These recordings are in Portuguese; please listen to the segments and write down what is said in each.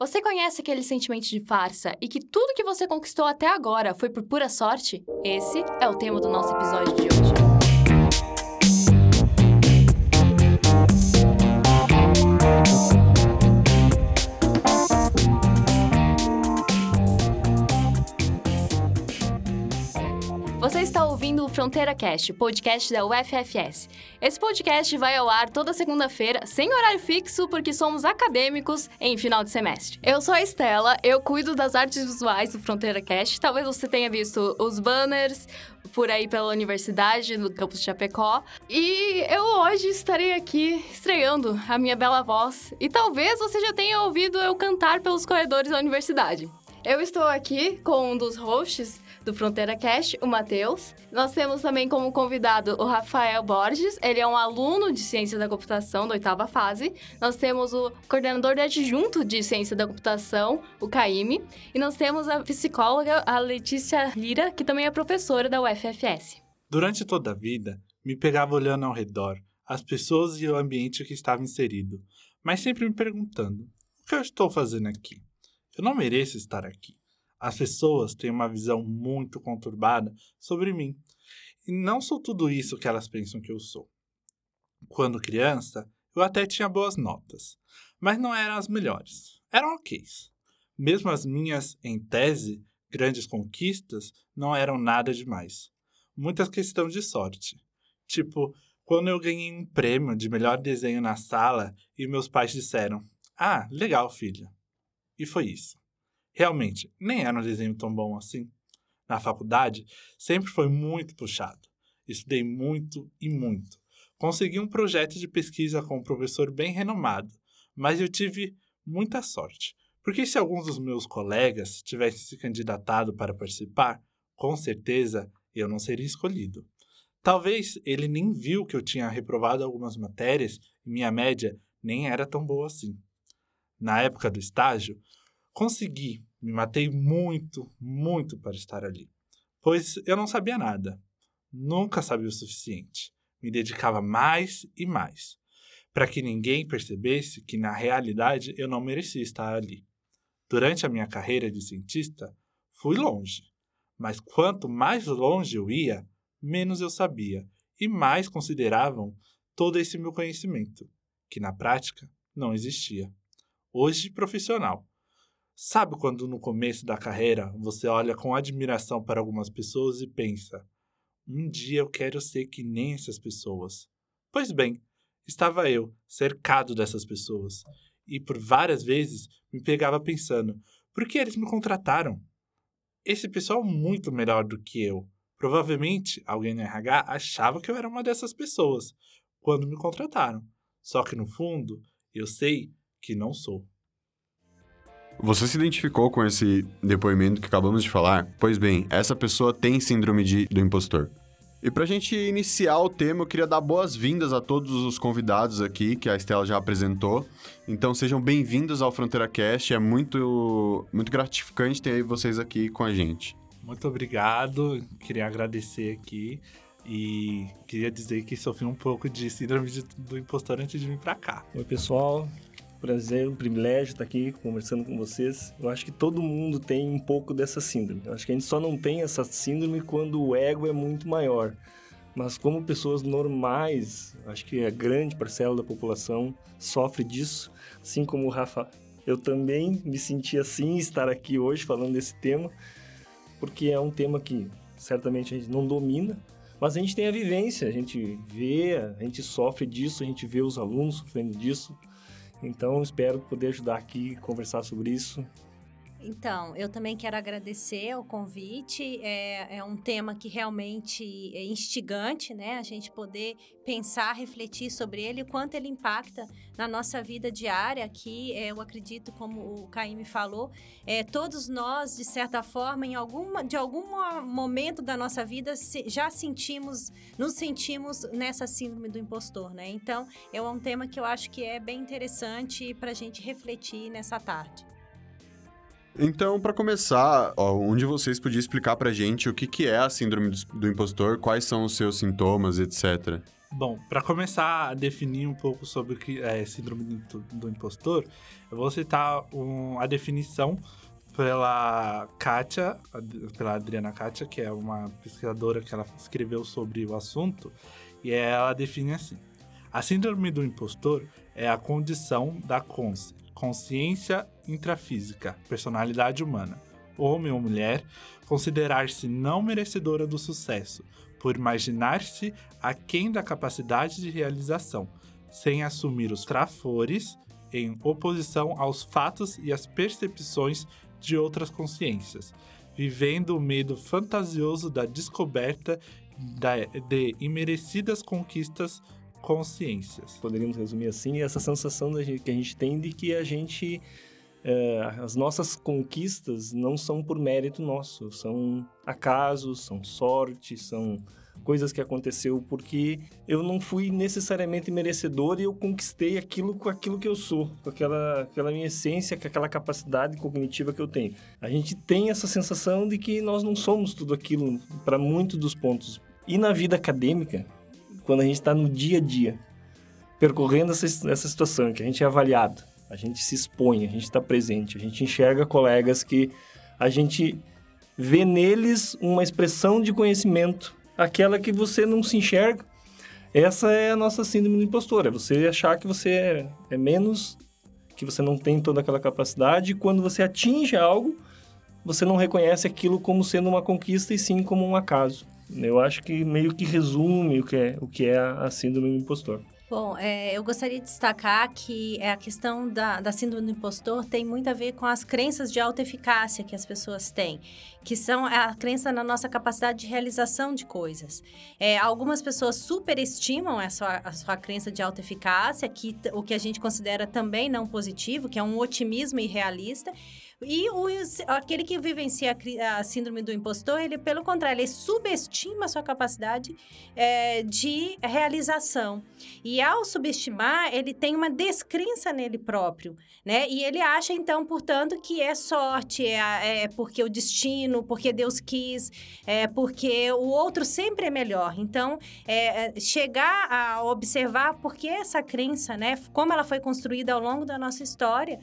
Você conhece aquele sentimento de farsa e que tudo que você conquistou até agora foi por pura sorte? Esse é o tema do nosso episódio de hoje. Fronteira Cast, podcast da UFFS. Esse podcast vai ao ar toda segunda-feira, sem horário fixo, porque somos acadêmicos em final de semestre. Eu sou a Estela, eu cuido das artes visuais do Fronteira Cast. Talvez você tenha visto os banners por aí pela universidade, no campus de Chapecó. E eu hoje estarei aqui estreando a minha bela voz. E talvez você já tenha ouvido eu cantar pelos corredores da universidade. Eu estou aqui com um dos hosts do Fronteira Cast, o Matheus. Nós temos também como convidado o Rafael Borges, ele é um aluno de Ciência da Computação da oitava fase. Nós temos o coordenador de adjunto de Ciência da Computação, o Caime. E nós temos a psicóloga, a Letícia Lira, que também é professora da UFFS. Durante toda a vida, me pegava olhando ao redor, as pessoas e o ambiente que estava inserido, mas sempre me perguntando: o que eu estou fazendo aqui? Eu não mereço estar aqui. As pessoas têm uma visão muito conturbada sobre mim. E não sou tudo isso que elas pensam que eu sou. Quando criança, eu até tinha boas notas, mas não eram as melhores. Eram ok. Mesmo as minhas, em tese, grandes conquistas não eram nada demais. Muitas questão de sorte. Tipo, quando eu ganhei um prêmio de melhor desenho na sala e meus pais disseram: Ah, legal, filha. E foi isso. Realmente, nem era um desenho tão bom assim. Na faculdade, sempre foi muito puxado. Estudei muito e muito. Consegui um projeto de pesquisa com um professor bem renomado, mas eu tive muita sorte. Porque se alguns dos meus colegas tivessem se candidatado para participar, com certeza eu não seria escolhido. Talvez ele nem viu que eu tinha reprovado algumas matérias e minha média nem era tão boa assim. Na época do estágio, Consegui, me matei muito, muito para estar ali, pois eu não sabia nada. Nunca sabia o suficiente. Me dedicava mais e mais, para que ninguém percebesse que na realidade eu não merecia estar ali. Durante a minha carreira de cientista, fui longe, mas quanto mais longe eu ia, menos eu sabia e mais consideravam todo esse meu conhecimento, que na prática não existia. Hoje, profissional, Sabe quando no começo da carreira você olha com admiração para algumas pessoas e pensa: um dia eu quero ser que nem essas pessoas? Pois bem, estava eu, cercado dessas pessoas, e por várias vezes me pegava pensando: por que eles me contrataram? Esse pessoal é muito melhor do que eu. Provavelmente alguém no RH achava que eu era uma dessas pessoas quando me contrataram. Só que no fundo, eu sei que não sou. Você se identificou com esse depoimento que acabamos de falar? Pois bem, essa pessoa tem síndrome de, do impostor. E para a gente iniciar o tema, eu queria dar boas-vindas a todos os convidados aqui que a Estela já apresentou. Então sejam bem-vindos ao Fronteira Cast, é muito, muito gratificante ter vocês aqui com a gente. Muito obrigado, queria agradecer aqui e queria dizer que sofri um pouco de síndrome de, do impostor antes de vir para cá. Oi, pessoal, prazer, um privilégio estar aqui conversando com vocês. Eu acho que todo mundo tem um pouco dessa síndrome. Eu acho que a gente só não tem essa síndrome quando o ego é muito maior. Mas como pessoas normais, acho que a grande parcela da população sofre disso, assim como o Rafa. Eu também me senti assim estar aqui hoje falando desse tema, porque é um tema que certamente a gente não domina, mas a gente tem a vivência, a gente vê, a gente sofre disso, a gente vê os alunos sofrendo disso, então, espero poder ajudar aqui, conversar sobre isso. Então, eu também quero agradecer o convite. É, é, um tema que realmente é instigante, né? A gente poder pensar, refletir sobre ele, o quanto ele impacta na nossa vida diária. Aqui, é, eu acredito, como o Caíme falou, é, todos nós, de certa forma, em alguma, de algum momento da nossa vida, já sentimos, nos sentimos nessa síndrome do impostor, né? Então, é um tema que eu acho que é bem interessante para a gente refletir nessa tarde. Então, para começar, ó, um de vocês podia explicar pra gente o que, que é a síndrome do impostor, quais são os seus sintomas, etc. Bom, para começar a definir um pouco sobre o que é síndrome do, impostor, eu vou citar um, a definição pela Kátia, pela Adriana Kátia, que é uma pesquisadora que ela escreveu sobre o assunto, e ela define assim: a síndrome do impostor é a condição da consci, consciência intrafísica, personalidade humana, homem ou mulher, considerar-se não merecedora do sucesso, por imaginar-se aquém da capacidade de realização, sem assumir os trafores em oposição aos fatos e às percepções de outras consciências, vivendo o medo fantasioso da descoberta de imerecidas conquistas consciências. Poderíamos resumir assim, essa sensação que a gente tem de que a gente é, as nossas conquistas não são por mérito nosso, são acasos, são sorte, são coisas que aconteceu porque eu não fui necessariamente merecedor e eu conquistei aquilo com aquilo que eu sou, com aquela, aquela minha essência, com aquela capacidade cognitiva que eu tenho. A gente tem essa sensação de que nós não somos tudo aquilo para muitos dos pontos. E na vida acadêmica, quando a gente está no dia a dia, percorrendo essa, essa situação, que a gente é avaliado, a gente se expõe, a gente está presente, a gente enxerga colegas que a gente vê neles uma expressão de conhecimento aquela que você não se enxerga. Essa é a nossa síndrome do impostor, é você achar que você é, é menos, que você não tem toda aquela capacidade, e quando você atinge algo, você não reconhece aquilo como sendo uma conquista e sim como um acaso. Eu acho que meio que resume o que é, o que é a síndrome do impostor. Bom, é, eu gostaria de destacar que a questão da, da síndrome do impostor tem muito a ver com as crenças de autoeficácia que as pessoas têm, que são a crença na nossa capacidade de realização de coisas. É, algumas pessoas superestimam a sua, a sua crença de autoeficácia, que, o que a gente considera também não positivo, que é um otimismo irrealista, e o, aquele que vivencia a, síndrome do impostor, ele, pelo contrário, ele subestima a sua capacidade é, de realização. E ao subestimar, ele tem uma descrença nele próprio, né? E ele acha, então, portanto, que é sorte, é, é porque o destino, porque Deus quis, é porque o outro sempre é melhor. Então, é, é chegar a observar por que essa crença, né? Como ela foi construída ao longo da nossa história,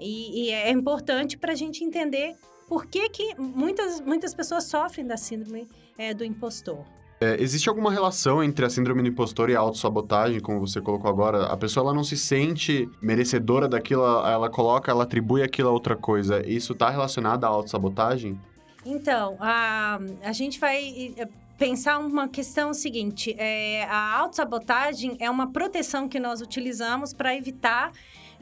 e, e é importante para a gente entender por que, que muitas, muitas pessoas sofrem da síndrome é, do impostor. É, existe alguma relação entre a síndrome do impostor e a autossabotagem, como você colocou agora? A pessoa ela não se sente merecedora daquilo, ela coloca, ela atribui aquilo a outra coisa. Isso está relacionado à autossabotagem? Então, a, a gente vai é, pensar uma questão seguinte: é, a autossabotagem é uma proteção que nós utilizamos para evitar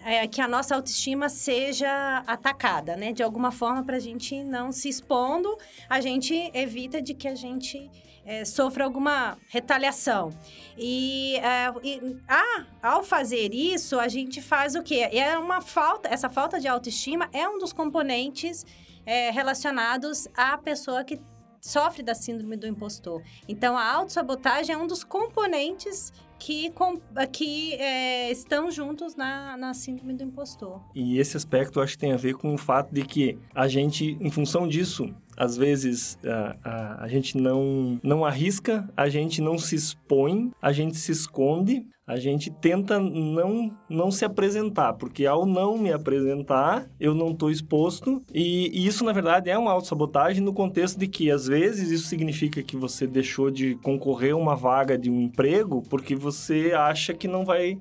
é, que a nossa autoestima seja atacada, né? De alguma forma, para a gente não se expondo, a gente evita de que a gente é, sofra alguma retaliação. E, é, e ah, ao fazer isso, a gente faz o quê? É uma falta, essa falta de autoestima é um dos componentes é, relacionados à pessoa que sofre da síndrome do impostor. Então, a autossabotagem é um dos componentes que, com, que é, estão juntos na, na síndrome do impostor. E esse aspecto eu acho que tem a ver com o fato de que a gente, em função disso, às vezes a, a, a gente não, não arrisca, a gente não se expõe, a gente se esconde, a gente tenta não, não se apresentar, porque ao não me apresentar, eu não estou exposto. E, e, isso, na verdade, é uma autossabotagem no contexto de que, às vezes, isso significa que você deixou de concorrer a uma vaga de um emprego porque você acha que não vai.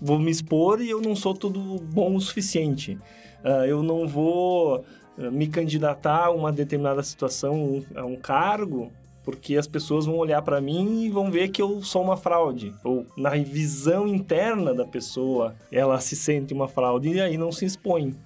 Vou me expor e eu não sou tudo bom o suficiente. Uh, eu não vou ah, me candidatar a uma determinada situação, a um cargo, porque as pessoas vão olhar para mim e vão ver que eu sou uma fraude. Ou na visão interna da pessoa, ela se sente uma fraude e aí não se expõe.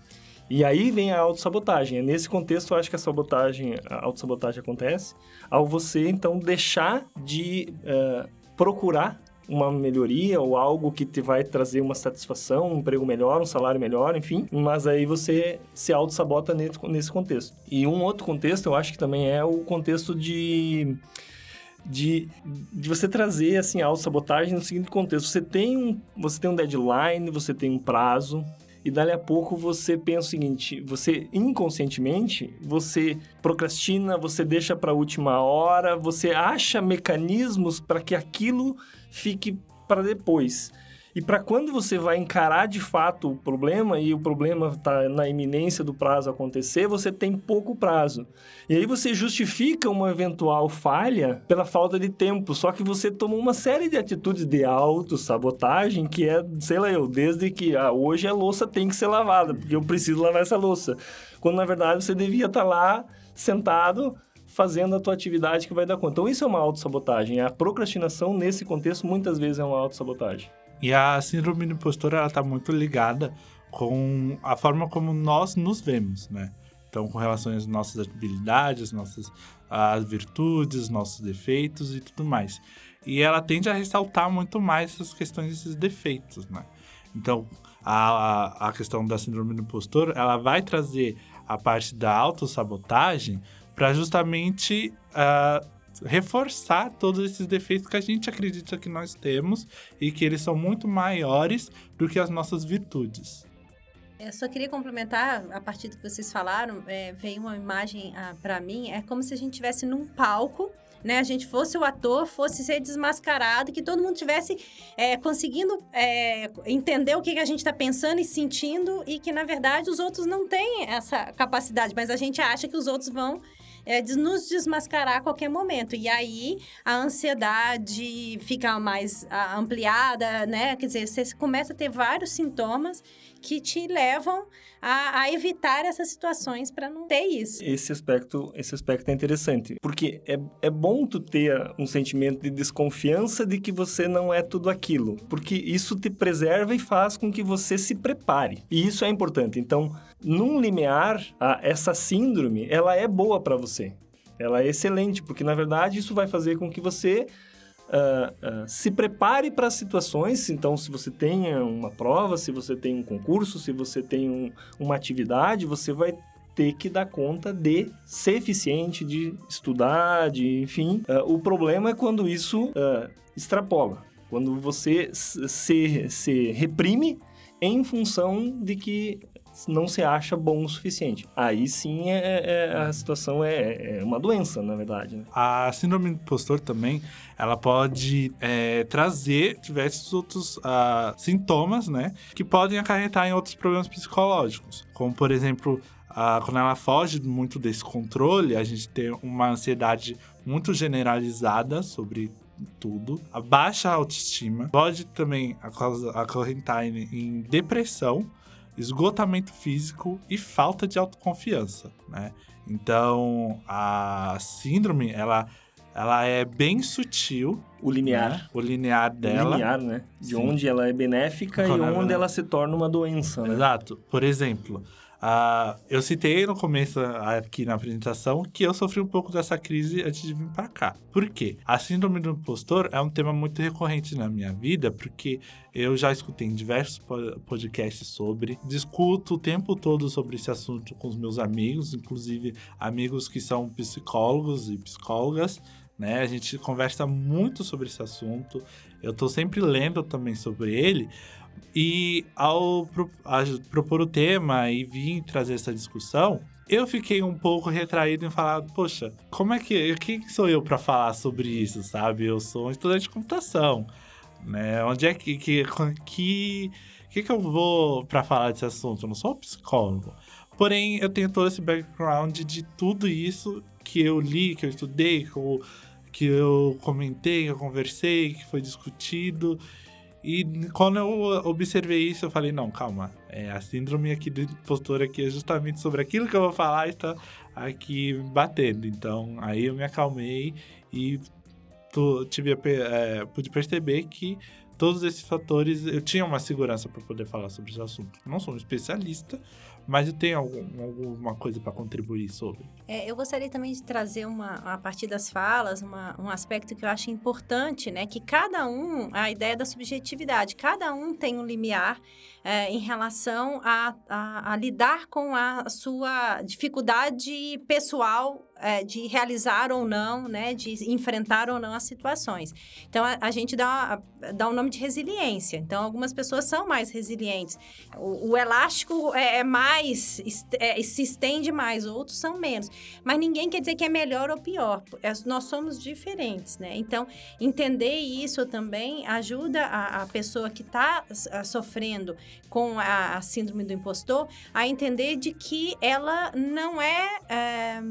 E aí vem a autossabotagem. É nesse contexto, eu acho que a sabotagem, a autossabotagem acontece ao você, então, deixar de uh, procurar uma melhoria ou algo que te vai trazer uma satisfação, um emprego melhor, um salário melhor, enfim. Mas aí você se auto-sabota nesse contexto. E um outro contexto, eu acho que também é o contexto de de, de você trazer assim a auto-sabotagem no seguinte contexto. Você tem um você tem um deadline, você tem um prazo e dali a pouco você pensa o seguinte, você inconscientemente, você procrastina, você deixa para a última hora, você acha mecanismos para que aquilo fique para depois. E para quando você vai encarar de fato o problema e o problema está na iminência do prazo acontecer, você tem pouco prazo. E aí você justifica uma eventual falha pela falta de tempo, só que você tomou uma série de atitudes de autossabotagem que é, sei lá eu, desde que ah, hoje a louça tem que ser lavada, porque eu preciso lavar essa louça. Quando na verdade você devia estar tá lá sentado fazendo a tua atividade que vai dar conta. Então isso é uma autossabotagem. A procrastinação nesse contexto muitas vezes é uma autossabotagem. E a síndrome do impostor, ela tá muito ligada com a forma como nós nos vemos, né? Então, com relação às nossas habilidades, nossas as virtudes, nossos defeitos e tudo mais. E ela tende a ressaltar muito mais essas questões desses defeitos, né? Então, a, a questão da síndrome do impostor, ela vai trazer a parte da autossabotagem para justamente uh, reforçar todos esses defeitos que a gente acredita que nós temos e que eles são muito maiores do que as nossas virtudes. Eu só queria complementar, a partir do que vocês falaram, é, veio uma imagem ah, para mim, é como se a gente estivesse num palco né, a gente fosse o ator, fosse ser desmascarado, que todo mundo tivesse é, conseguindo é, entender o que, que a gente está pensando e sentindo e que, na verdade, os outros não têm essa capacidade, mas a gente acha que os outros vão é, nos desmascarar a qualquer momento. E aí a ansiedade fica mais ampliada, né? Quer dizer, você começa a ter vários sintomas que te levam a, a evitar essas situações para não ter isso. Esse aspecto, esse aspecto é interessante, porque é, é bom tu ter um sentimento de desconfiança de que você não é tudo aquilo, porque isso te preserva e faz com que você se prepare. E isso é importante. Então, num limiar, a, essa síndrome, ela é boa para você. Ela é excelente, porque na verdade isso vai fazer com que você uh, uh, se prepare para situações. Então, se você tem uma prova, se você tem um concurso, se você tem um, uma atividade, você vai ter que dar conta de ser eficiente, de estudar, de enfim. Uh, o problema é quando isso extrapola, quando você se, se reprime em função de que não se acha bom o suficiente. Aí sim é, é, a situação é, é, uma doença, na verdade. Né? A síndrome do impostor também, ela pode é, trazer diversos outros uh, sintomas, né? Que podem acarretar em outros problemas psicológicos. Como, por exemplo, uh, quando ela foge muito desse controle, a gente tem uma ansiedade muito generalizada sobre tudo, a baixa autoestima, pode também acorrentar em, em depressão, esgotamento físico e falta de autoconfiança, né? Então, a síndrome, ela, ela é bem sutil. O linear. Né? O linear dela. O linear, né? De Sim. onde ela é benéfica e onde ela se torna uma doença, né? Exato. Por exemplo, Uh, eu citei no começo aqui na apresentação que eu sofri um pouco dessa crise antes de vir para cá. Por quê? A síndrome do impostor é um tema muito recorrente na minha vida, porque eu já escutei em diversos podcasts sobre, discuto o tempo todo sobre esse assunto com os meus amigos, inclusive amigos que são psicólogos e psicólogas, né? A gente conversa muito sobre esse assunto. Eu tô sempre lendo também sobre ele, e ao pro, propor o tema e vir trazer essa discussão, eu fiquei um pouco retraído em falar, poxa, como é que. Quem sou eu para falar sobre isso, sabe? Eu sou um estudante de computação. Né? Onde é que. que, que que, que eu vou para falar desse assunto? Eu não sou psicólogo. Porém, eu tenho todo esse background de tudo isso que eu li, que eu estudei, que eu, que eu comentei, que eu conversei, que foi discutido. E quando eu observei isso, eu falei, não, calma. É, a síndrome aqui do impostor aqui é justamente sobre aquilo que eu vou falar está aqui batendo. Então, aí eu me acalmei e tu, tive, é, pude perceber que todos esses fatores, eu tinha uma segurança para poder falar sobre esse assunto. Não sou um especialista, mas eu tenho algum, alguma coisa para contribuir sobre. É, eu gostaria também de trazer uma, a partir das falas, uma, um aspecto que eu acho importante, né? Que cada um, a ideia da subjetividade, cada um tem um limiar é, em relação a, a, a, lidar com a sua dificuldade pessoal é, de realizar ou não, né, de enfrentar ou não as situações. Então, a, a gente dá, dá um nome de resiliência. Então, algumas pessoas são mais resilientes. O, o elástico é, é mais, é, se estende mais, outros são menos. Mas ninguém quer dizer que é melhor ou pior. É, nós somos diferentes, né? Então, entender isso também ajuda a, a pessoa que está sofrendo com a, síndrome do impostor a entender de que ela não é, é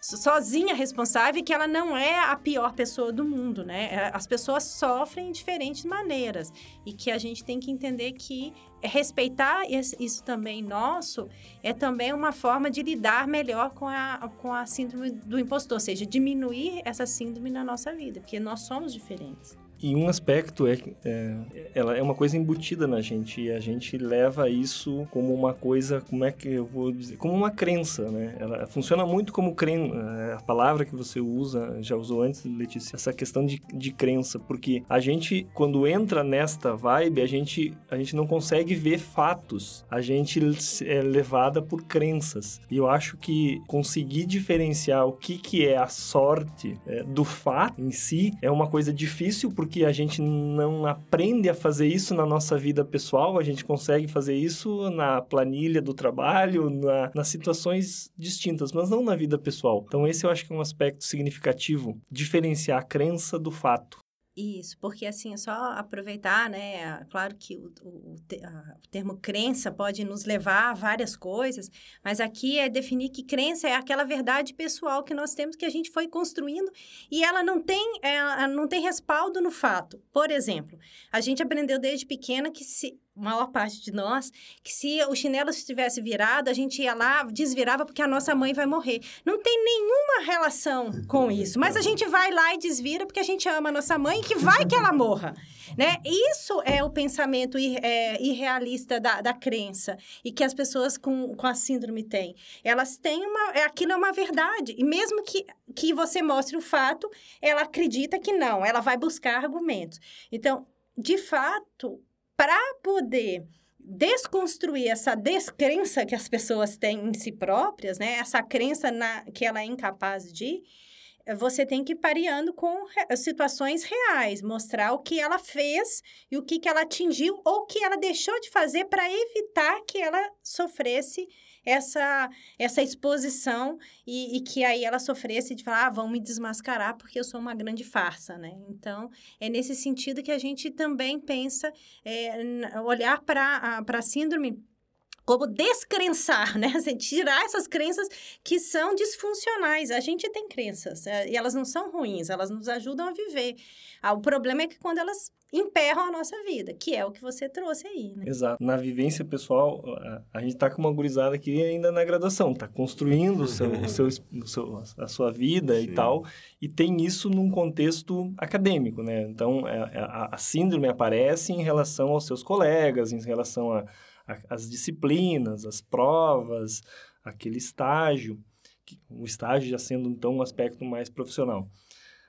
sozinha responsável e que ela não é a pior pessoa do mundo, né? É, as pessoas sofrem de diferentes maneiras e que a gente tem que entender que respeitar isso também nosso é também uma forma de lidar melhor com a, com a síndrome do impostor, ou seja, diminuir essa síndrome na nossa vida, porque nós somos diferentes. E um aspecto é, é, ela é uma coisa embutida na gente e a gente leva isso como uma coisa, como é que eu vou dizer, como uma crença, né? Ela funciona muito como crença, é, a palavra que você usa, já usou antes, Letícia, essa questão de, de crença, porque a gente quando entra nesta vibe, a gente a gente não consegue ver fatos, a gente é levada por crenças. E eu acho que conseguir diferenciar o que que é a sorte é, do fato em si é uma coisa difícil porque porque a gente não aprende a fazer isso na nossa vida pessoal, a gente consegue fazer isso na planilha do trabalho, na, nas situações distintas, mas não na vida pessoal. Então, esse eu acho que é um aspecto significativo, diferenciar a crença do fato. Isso, porque assim, é só aproveitar, né? Claro que o, o, o, termo crença pode nos levar a várias coisas, mas aqui é definir que crença é aquela verdade pessoal que nós temos que a gente foi construindo e ela não tem, ela não tem respaldo no fato. Por exemplo, a gente aprendeu desde pequena que se maior parte de nós, que se o chinelo estivesse virado, a gente ia lá, desvirava porque a nossa mãe vai morrer. Não tem nenhuma relação com isso, mas a gente vai lá e desvira porque a gente ama a nossa mãe e que vai que ela morra. Né? Isso é o pensamento ir, é, irrealista da, da crença e que as pessoas com, com a síndrome têm. Elas têm uma... É, aquilo é uma verdade. E mesmo que, que você mostre o fato, ela acredita que não. Ela vai buscar argumentos. Então, de fato, para poder desconstruir essa descrença que as pessoas têm em si próprias, né? Essa crença na, que ela é incapaz de, você tem que ir pareando com situações reais, mostrar o que ela fez e o que, que ela atingiu ou o que ela deixou de fazer para evitar que ela sofresse essa, essa exposição e, e, que aí ela sofresse de falar, ah, vão me desmascarar porque eu sou uma grande farsa, né? Então, é nesse sentido que a gente também pensa, é, olhar para a síndrome como descrençar, né? Assim, tirar essas crenças que são disfuncionais. A gente tem crenças é, e elas não são ruins, elas nos ajudam a viver. Ah, o problema é que quando elas emperram a nossa vida, que é o que você trouxe aí, né? Exato. Na vivência pessoal, a, a gente está com uma gurizada aqui ainda na graduação, está construindo o seu, o seu, o seu, a sua vida Sim. e tal, e tem isso num contexto acadêmico, né? Então, a, é, é, a, a síndrome aparece em relação aos seus colegas, em relação a, as disciplinas, as provas, aquele estágio, o estágio já sendo então um aspecto mais profissional.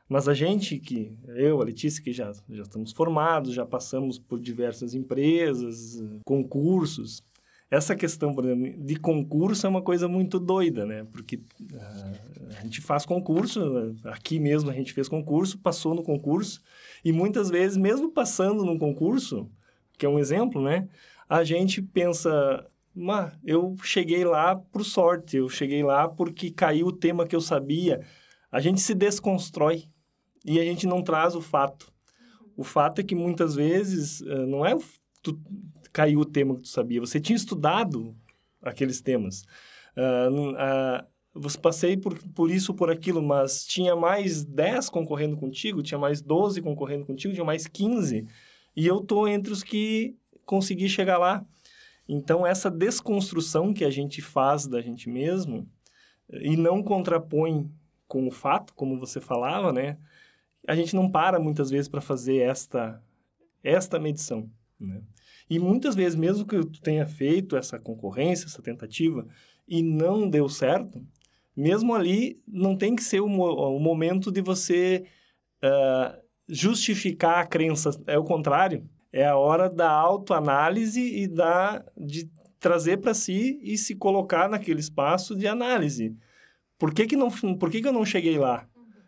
Mas a gente que, eu, a Letícia, que já, já estamos formados, já passamos por diversas empresas, concursos, essa questão, por exemplo, de concurso é uma coisa muito doida, né? Porque uh, a gente faz concurso, aqui mesmo a gente fez concurso, passou no concurso, e muitas vezes, mesmo passando no concurso, que é um exemplo, né? A gente pensa, mas eu cheguei lá por sorte, eu cheguei lá porque caiu o tema que eu sabia. A gente se desconstrói e a gente não traz o fato. O fato é que muitas vezes uh, não é tu, caiu o tema que tu sabia, você tinha estudado aqueles temas. Uh, uh, você passei por, por isso, por aquilo, mas tinha mais 10 concorrendo contigo, tinha mais 12 concorrendo contigo, tinha mais 15, e eu tô entre os que consegui chegar lá. Então, essa desconstrução que a gente faz da gente mesmo e não contrapõe com o fato, como você falava, né? a gente não para muitas vezes para fazer esta, esta medição. Né? E muitas vezes, mesmo que tu tenha feito essa concorrência, essa tentativa, e não deu certo, mesmo ali não tem que ser o, o momento de você uh, justificar a crença. É o contrário. É a hora da autoanálise e da, de trazer para si e se colocar naquele espaço de análise. por que que, não, por que que eu não cheguei lá?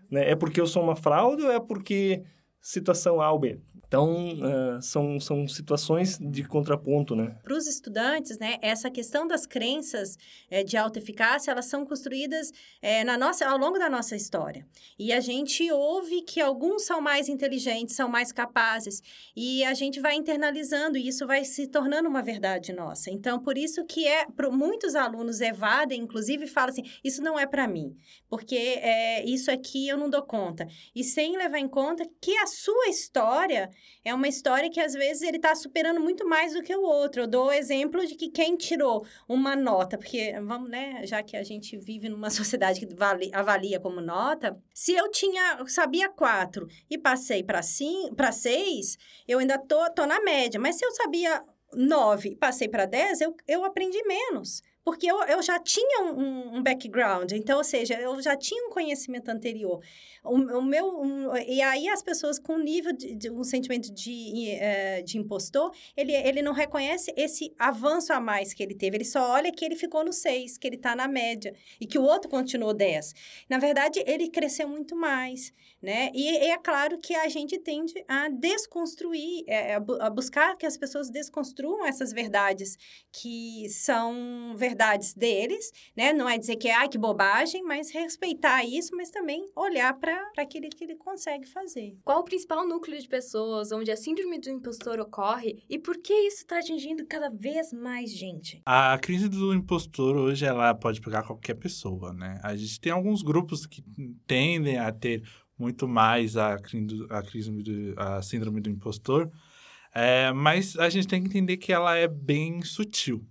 Né? É porque eu sou uma fraude ou é porque situação A ou B? Então, uh, são, são situações de contraponto, né? Para os estudantes, né, essa questão das crenças é, de autoeficácia, elas são construídas é, na nossa, ao longo da nossa história. E a gente ouve que alguns são mais inteligentes, são mais capazes, e a gente vai internalizando, e isso vai se tornando uma verdade nossa. Então, por isso que é, muitos alunos evadem, inclusive, falam assim, isso não é para mim, porque é, isso aqui eu não dou conta. E sem levar em conta que a sua história é uma história que às vezes ele está superando muito mais do que o outro. Eu dou o exemplo de que quem tirou uma nota, porque vamos, né, já que a gente vive numa sociedade que avalia como nota, se eu tinha sabia quatro e passei para para seis, eu ainda tô, tô na média. Mas se eu sabia nove e passei para dez, eu, eu aprendi menos porque eu, eu já tinha um, um, background, então, ou seja, eu já tinha um conhecimento anterior. O, o meu, um, e aí as pessoas com nível de, de um sentimento de, uh, de impostor, ele, ele não reconhece esse avanço a mais que ele teve, ele só olha que ele ficou no 6, que ele está na média, e que o outro continuou 10. Na verdade, ele cresceu muito mais, né? E, e é claro que a gente tende a desconstruir, é, a buscar que as pessoas desconstruam essas verdades que são verdades verdades deles, né? Não é dizer que, ai, que bobagem, mas respeitar isso, mas também olhar para aquilo que ele consegue fazer. Qual o principal núcleo de pessoas onde a síndrome do impostor ocorre e por que isso está atingindo cada vez mais gente? A crise do impostor hoje, ela pode pegar qualquer pessoa, né? A gente tem alguns grupos que tendem a ter muito mais a, a, crise do, a síndrome do impostor, é, mas a gente tem que entender que ela é bem sutil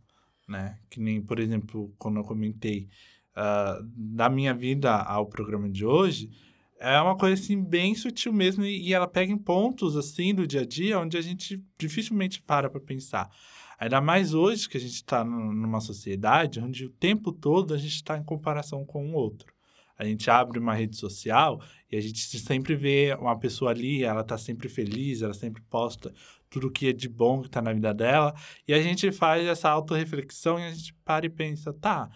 né? Que nem, por exemplo, quando eu comentei uh, da minha vida ao programa de hoje, é uma coisa assim bem sutil mesmo e, e ela pega em pontos assim do dia a dia onde a gente dificilmente para para pensar. Ainda mais hoje que a gente está numa sociedade onde o tempo todo a gente está em comparação com o outro. A gente abre uma rede social e a gente sempre vê uma pessoa ali, ela está sempre feliz, ela sempre posta tudo que é de bom que está na vida dela. E a gente faz essa autorreflexão e a gente para e pensa, tá,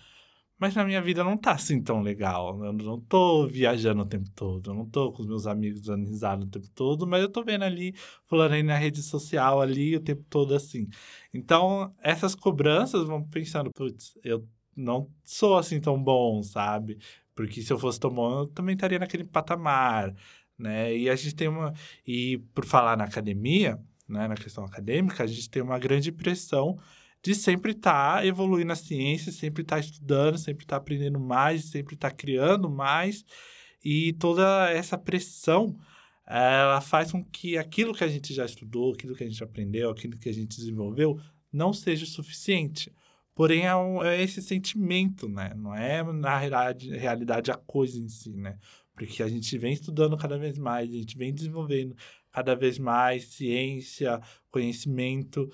mas na minha vida não tá assim tão legal. Eu não tô viajando o tempo todo, eu não tô com os meus amigos dando o tempo todo, mas eu tô vendo ali, falando aí na rede social ali o tempo todo assim. Então, essas cobranças vão pensando, putz, eu não sou assim tão bom, sabe? Porque se eu fosse bom, eu também estaria naquele patamar, né? E a gente tem uma. E por falar na academia, né, na questão acadêmica, a gente tem uma grande pressão de sempre estar tá evoluindo na ciência, sempre estar tá estudando, sempre estar tá aprendendo mais, sempre estar tá criando mais. E toda essa pressão, ela faz com que aquilo que a gente já estudou, aquilo que a gente aprendeu, aquilo que a gente desenvolveu, não seja o suficiente. Porém, é, um, é esse sentimento, né? Não é, na realidade, realidade, a coisa em si, né? Porque a gente vem estudando cada vez mais, a gente vem desenvolvendo cada vez mais ciência, conhecimento.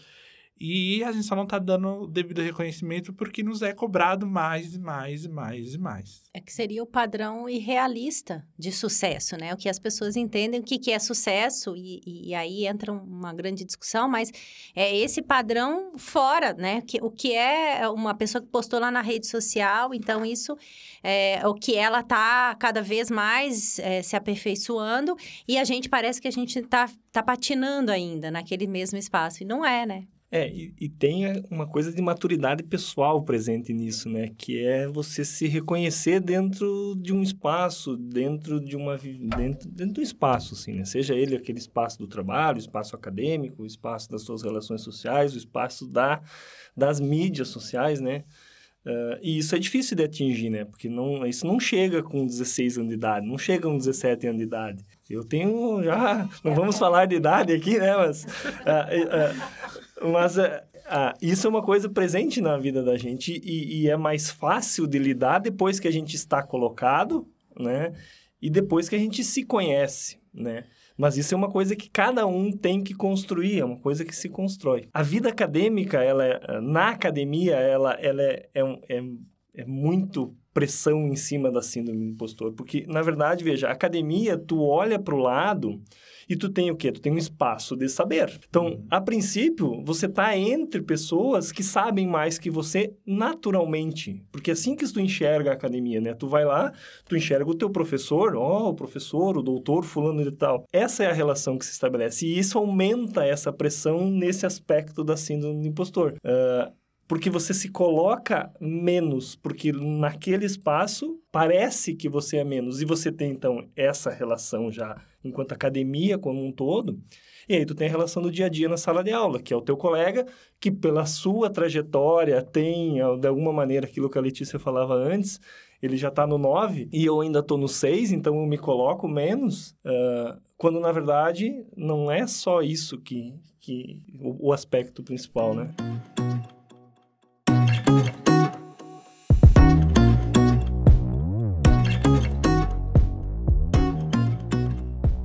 E a gente só não está dando o devido reconhecimento porque nos é cobrado mais e mais e mais e mais. É que seria o padrão irrealista de sucesso, né? O que as pessoas entendem o que, que é sucesso, e, e aí entra uma grande discussão, mas é esse padrão fora, né? O que é uma pessoa que postou lá na rede social, então isso é o que ela está cada vez mais é, se aperfeiçoando, e a gente parece que a gente está tá patinando ainda naquele mesmo espaço, e não é, né? É, e, e, tem uma coisa de maturidade pessoal presente nisso, né? Que é você se reconhecer dentro de um espaço, dentro de uma... Dentro, dentro do espaço, assim, né? Seja ele aquele espaço do trabalho, o espaço acadêmico, o espaço das suas relações sociais, o espaço da, das mídias sociais, né? Uh, e isso é difícil de atingir, né? Porque não, isso não chega com 16 anos de idade, não chega com 17 anos de idade. Eu tenho já... Não vamos falar de idade aqui, né? Mas... Uh, uh, mas é, ah, isso é uma coisa presente na vida da gente e, e, é mais fácil de lidar depois que a gente está colocado, né? E depois que a gente se conhece, né? Mas isso é uma coisa que cada um tem que construir, é uma coisa que se constrói. A vida acadêmica, ela é, na academia, ela, ela é, é, é é muito pressão em cima da síndrome do impostor, porque na verdade, veja, a academia, tu olha para o lado e tu tem o quê? Tu tem um espaço de saber. Então, uhum. a princípio, você está entre pessoas que sabem mais que você naturalmente, porque assim que tu enxerga a academia, né? Tu vai lá, tu enxerga o teu professor, ó, oh, o professor, o doutor, fulano e tal. Essa é a relação que se estabelece e isso aumenta essa pressão nesse aspecto da síndrome do impostor. Uh, porque você se coloca menos, porque naquele espaço parece que você é menos, e você tem então essa relação já enquanto academia como um todo, e aí tu tem a relação do dia a dia na sala de aula, que é o teu colega que pela sua trajetória tem, de alguma maneira, aquilo que a Letícia falava antes, ele já está no 9 e eu ainda estou no 6, então eu me coloco menos, uh, quando na verdade não é só isso que, que o, o aspecto principal, né?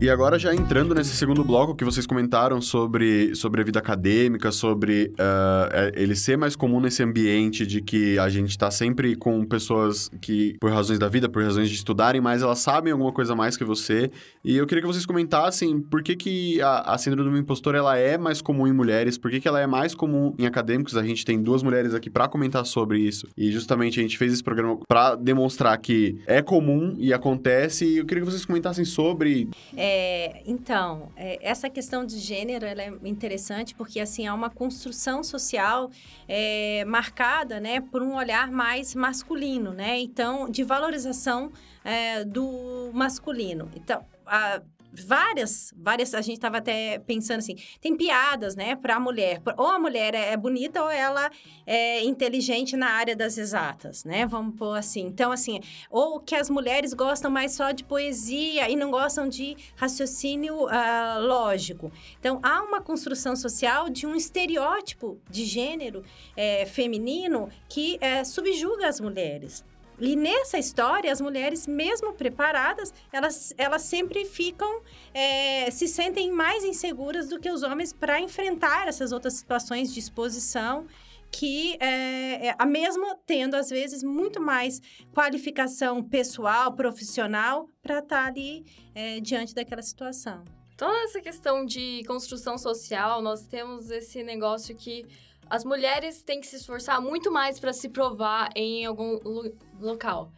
E agora, já entrando nesse segundo bloco que vocês comentaram sobre, sobre a vida acadêmica, sobre uh, ele ser mais comum nesse ambiente de que a gente está sempre com pessoas que, por razões da vida, por razões de estudarem mais, elas sabem alguma coisa mais que você. E eu queria que vocês comentassem por que, que a, a síndrome do impostor ela é mais comum em mulheres, por que, que ela é mais comum em acadêmicos. A gente tem duas mulheres aqui para comentar sobre isso. E justamente a gente fez esse programa para demonstrar que é comum e acontece. E eu queria que vocês comentassem sobre. É é, então, é, essa questão de gênero é interessante porque assim há uma construção social é, marcada, né, por um olhar mais masculino, né? Então, de valorização é, do masculino. Então, a, várias, várias, a gente estava até pensando assim, tem piadas, né, para a mulher. Ou a mulher é, é bonita ou ela é inteligente na área das exatas, né? Vamos pôr assim. Então, assim, ou que as mulheres gostam mais só de poesia e não gostam de raciocínio uh, lógico. Então, há uma construção social de um estereótipo de gênero é, feminino que é, subjuga as mulheres. E nessa história, as mulheres, mesmo preparadas, elas, elas sempre ficam, é, se sentem mais inseguras do que os homens para enfrentar essas outras situações de exposição que é, é, a mesma tendo às vezes muito mais qualificação pessoal, profissional para estar tá ali é, diante daquela situação. Toda essa questão de construção social, nós temos esse negócio que as mulheres têm que se esforçar muito mais para se provar em algum lo local.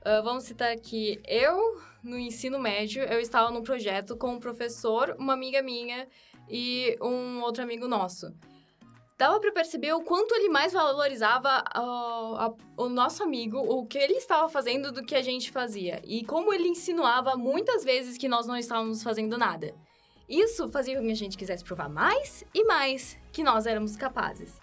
Uh, vamos citar aqui, eu, no ensino médio, eu estava num projeto com um professor, uma amiga minha e um outro amigo nosso. Dava para perceber o quanto ele mais valorizava uh, o nosso amigo, o que ele estava fazendo do que a gente fazia. E como ele insinuava muitas vezes que nós não estávamos fazendo nada. Isso fazia com que a gente quisesse provar mais e mais que nós éramos capazes.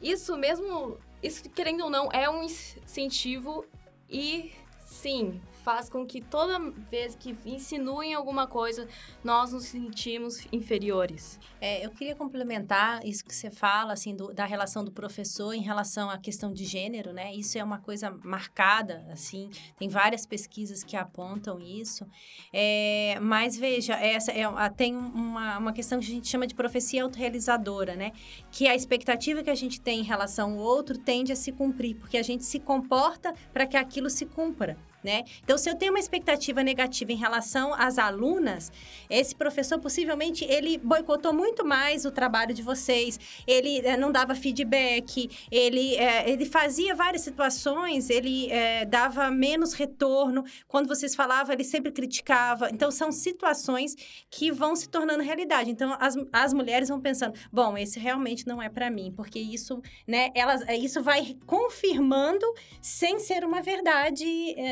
Isso mesmo, isso querendo ou não, é um incentivo e sim, faz com que toda vez que insinuem alguma coisa, nós nos sentimos inferiores. É, eu queria complementar isso que você fala, assim, do, da relação do professor em relação à questão de gênero, né? Isso é uma coisa marcada, assim, tem várias pesquisas que apontam isso. É, mas veja, essa é, tem uma, uma questão que a gente chama de profecia autorrealizadora, né? Que a expectativa que a gente tem em relação ao outro tende a se cumprir, porque a gente se comporta para que aquilo se cumpra né? Então, se eu tenho uma expectativa negativa em relação às alunas, esse professor possivelmente ele boicotou muito mais o trabalho de vocês, ele é, não dava feedback, ele, é, ele fazia várias situações, ele é, dava menos retorno. Quando vocês falavam, ele sempre criticava. Então, são situações que vão se tornando realidade. Então, as, as mulheres vão pensando, bom, esse realmente não é para mim, porque isso, né, elas, isso vai confirmando sem ser uma verdade,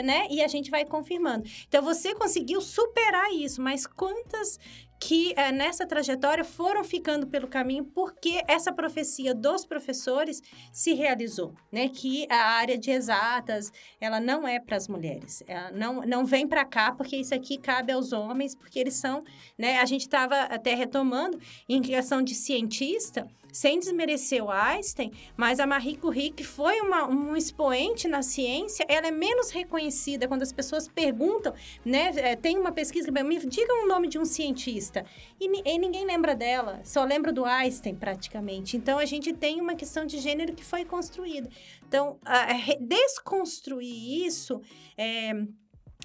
né? E a gente vai confirmando. Então, você conseguiu superar isso, mas quantas que é, nessa trajetória foram ficando pelo caminho porque essa profecia dos professores se realizou, né? Que a área de exatas ela não é para as mulheres, ela não não vem para cá porque isso aqui cabe aos homens porque eles são, né? A gente estava até retomando em questão de cientista sem desmerecer o Einstein, mas a Marie Curie, que foi uma, um expoente na ciência, ela é menos reconhecida quando as pessoas perguntam, né? É, tem uma pesquisa que me diga o nome de um cientista cientista. E, e, ninguém lembra dela, só lembra do Einstein, praticamente. Então, a gente tem uma questão de gênero que foi construída. Então, a, a, desconstruir isso é,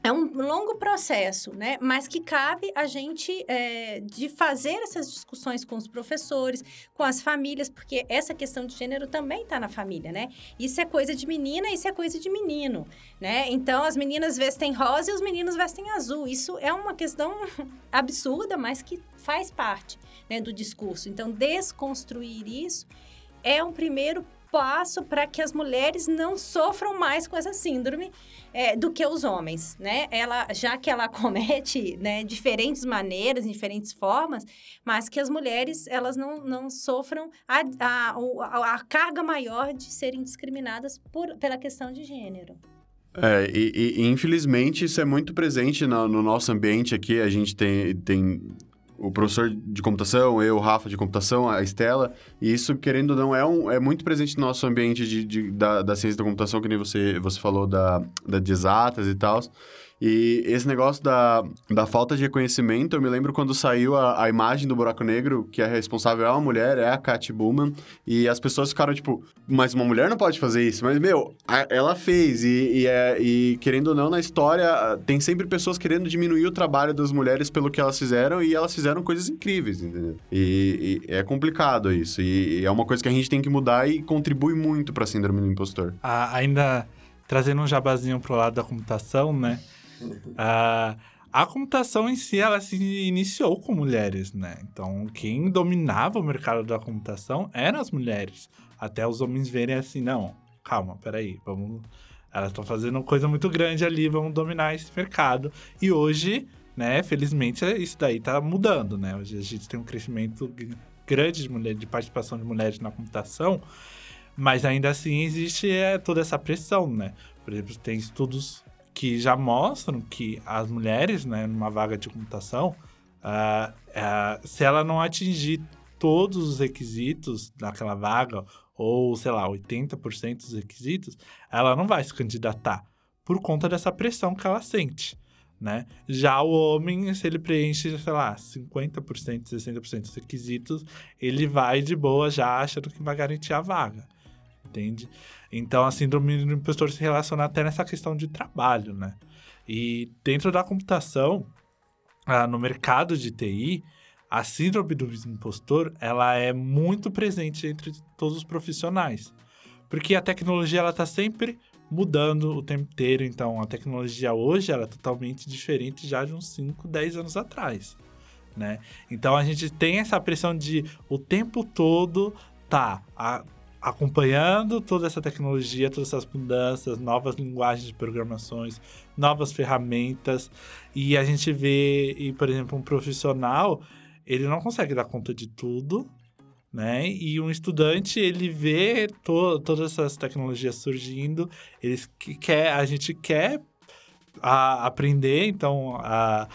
é um longo processo, né? Mas que cabe a gente é, de fazer essas discussões com os professores, com as famílias, porque essa questão de gênero também está na família, né? Isso é coisa de menina, isso é coisa de menino, né? Então as meninas vestem rosa e os meninos vestem azul. Isso é uma questão absurda, mas que faz parte né, do discurso. Então desconstruir isso é um primeiro passo para que as mulheres não sofram mais com essa síndrome é, do que os homens, né? Ela, já que ela comete, né, diferentes maneiras, diferentes formas, mas que as mulheres, elas não, não sofram a, a, a, a carga maior de serem discriminadas por, pela questão de gênero. É, e, e, infelizmente isso é muito presente no, no, nosso ambiente aqui. A gente tem, tem o professor de computação, eu, o Rafa de computação, a Estela, e isso, querendo ou não, é, um, é muito presente no nosso ambiente de, de da, da ciência da computação, que nem você, você falou da, da de exatas e tal. E esse negócio da, da falta de reconhecimento, eu me lembro quando saiu a, a imagem do buraco negro, que a responsável é uma mulher, é a Kat Bowman, e as pessoas ficaram tipo, mas uma mulher não pode fazer isso. Mas, meu, a, ela fez, e, e, é, e querendo ou não, na história, tem sempre pessoas querendo diminuir o trabalho das mulheres pelo que elas fizeram, e elas fizeram coisas incríveis, entendeu? E, e é complicado isso, e, e, é uma coisa que a gente tem que mudar e contribui muito para a síndrome do impostor. Ah, ainda trazendo um jabazinho pro lado da computação, né? Uh, a computação em si, ela se iniciou com mulheres, né? Então, quem dominava o mercado da computação eram as mulheres. Até os homens verem assim, não, calma, peraí, vamos... Elas estão fazendo coisa muito grande ali, vamos dominar esse mercado. E hoje, né, felizmente, isso daí tá mudando, né? Hoje a gente tem um crescimento grande de, mulher, de participação de mulheres na computação, mas ainda assim existe é, toda essa pressão, né? Por exemplo, tem estudos que já mostram que as mulheres, né, numa vaga de computação, uh, uh, se ela não atingir todos os requisitos daquela vaga, ou sei lá, 80% dos requisitos, ela não vai se candidatar por conta dessa pressão que ela sente. Né? Já o homem, se ele preenche, sei lá, 50%, 60% dos requisitos, ele vai de boa já achando que vai garantir a vaga entende? Então a síndrome do impostor se relaciona até nessa questão de trabalho, né? E dentro da computação, ah, no mercado de TI, a síndrome do impostor, ela é muito presente entre todos os profissionais. Porque a tecnologia, ela está sempre mudando o tempo inteiro. Então, a tecnologia hoje, ela é totalmente diferente já de uns 5, 10 anos atrás, né? Então, a gente tem essa pressão de o tempo todo tá, a, acompanhando toda essa tecnologia, todas essas mudanças, novas linguagens de programações, novas ferramentas, e a gente vê, e, por exemplo, um profissional, ele não consegue dar conta de tudo, né? E um estudante, ele vê to todas essas tecnologias surgindo, ele quer, a gente quer a, aprender, então a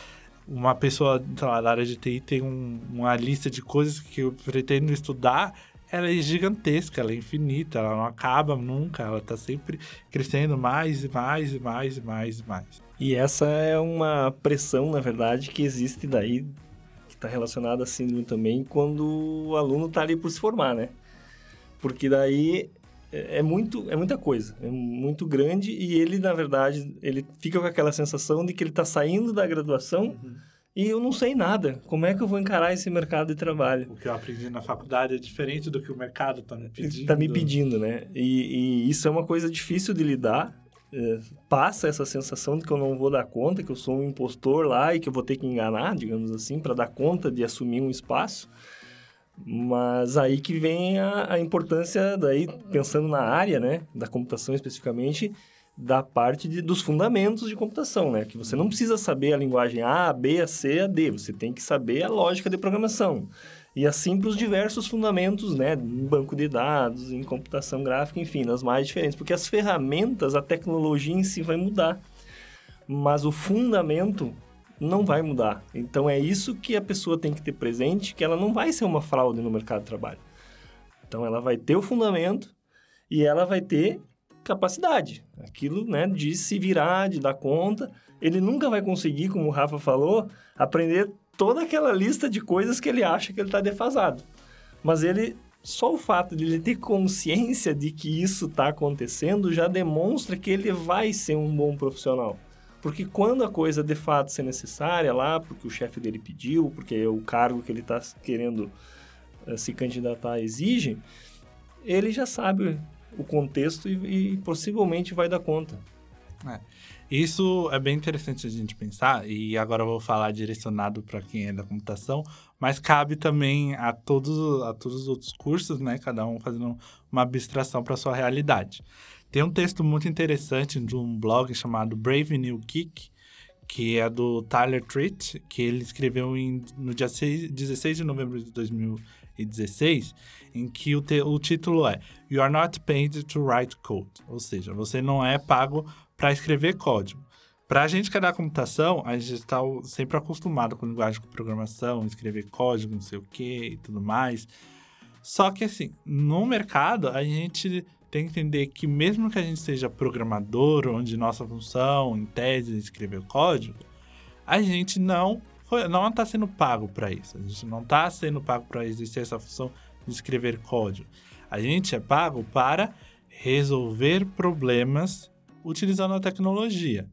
uma pessoa lá, da área de TI tem um, uma lista de coisas que eu pretendo estudar ela é gigantesca, ela é infinita, ela não acaba nunca, ela tá sempre crescendo mais e mais e mais e mais e mais. E essa é uma pressão, na verdade, que existe daí, que está relacionada a síndrome também, quando o aluno está ali por se formar, né? Porque daí é, é muito é muita coisa, é muito grande e ele, na verdade, ele fica com aquela sensação de que ele está saindo da graduação... Uhum e eu não sei nada. Como é que eu vou encarar esse mercado de trabalho? O que eu aprendi na faculdade é diferente do que o mercado está me pedindo. Está me pedindo, né? E, e, isso é uma coisa difícil de lidar. É, passa essa sensação de que eu não vou dar conta, que eu sou um impostor lá e que eu vou ter que enganar, digamos assim, para dar conta de assumir um espaço. Mas aí que vem a, a importância, daí pensando na área, né, da computação especificamente, da parte de, dos fundamentos de computação, né? Que você não precisa saber a linguagem A, B, C, A, D. Você tem que saber a lógica de programação. E assim para os diversos fundamentos, né? Em banco de dados, em computação gráfica, enfim, nas mais diferentes. Porque as ferramentas, a tecnologia em si vai mudar. Mas o fundamento não vai mudar. Então é isso que a pessoa tem que ter presente, que ela não vai ser uma fraude no mercado de trabalho. Então ela vai ter o fundamento e ela vai ter capacidade, aquilo, né, de se virar, de dar conta. Ele nunca vai conseguir, como o Rafa falou, aprender toda aquela lista de coisas que ele acha que ele está defasado. Mas ele só o fato de ele ter consciência de que isso está acontecendo já demonstra que ele vai ser um bom profissional. Porque quando a coisa de fato ser necessária lá, porque o chefe dele pediu, porque é o cargo que ele está querendo uh, se candidatar exige, ele já sabe o contexto e, e possivelmente vai dar conta. É. Isso é bem interessante a gente pensar, e agora eu vou falar direcionado para quem é da computação, mas cabe também a todos, a todos os outros cursos, né? Cada um fazendo uma abstração para sua realidade. Tem um texto muito interessante de um blog chamado Brave New Geek, que é do Tyler Tritt, que ele escreveu em, no dia 6, 16 de novembro de 2016, em que o, te, o título é You are not paid to write code, ou seja, você não é pago para escrever código. Para a gente que é da computação, a gente está sempre acostumado com linguagem de programação, escrever código, não sei o que e tudo mais. Só que assim, no mercado, a gente tem que entender que mesmo que a gente seja programador, onde nossa função, em tese, é escrever código, a gente não não está sendo pago para isso. A gente não está sendo pago para exercer essa função de escrever código. A gente é pago para resolver problemas utilizando a tecnologia.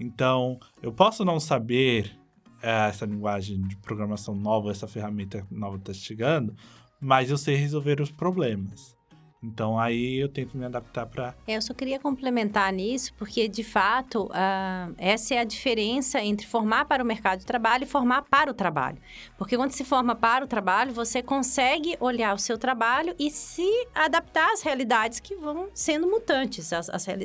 Então, eu posso não saber é, essa linguagem de programação nova, essa ferramenta nova está chegando, mas eu sei resolver os problemas. Então aí eu tento me adaptar para. É, eu só queria complementar nisso, porque de fato uh, essa é a diferença entre formar para o mercado de trabalho e formar para o trabalho. Porque quando se forma para o trabalho, você consegue olhar o seu trabalho e se adaptar às realidades que vão sendo mutantes. A,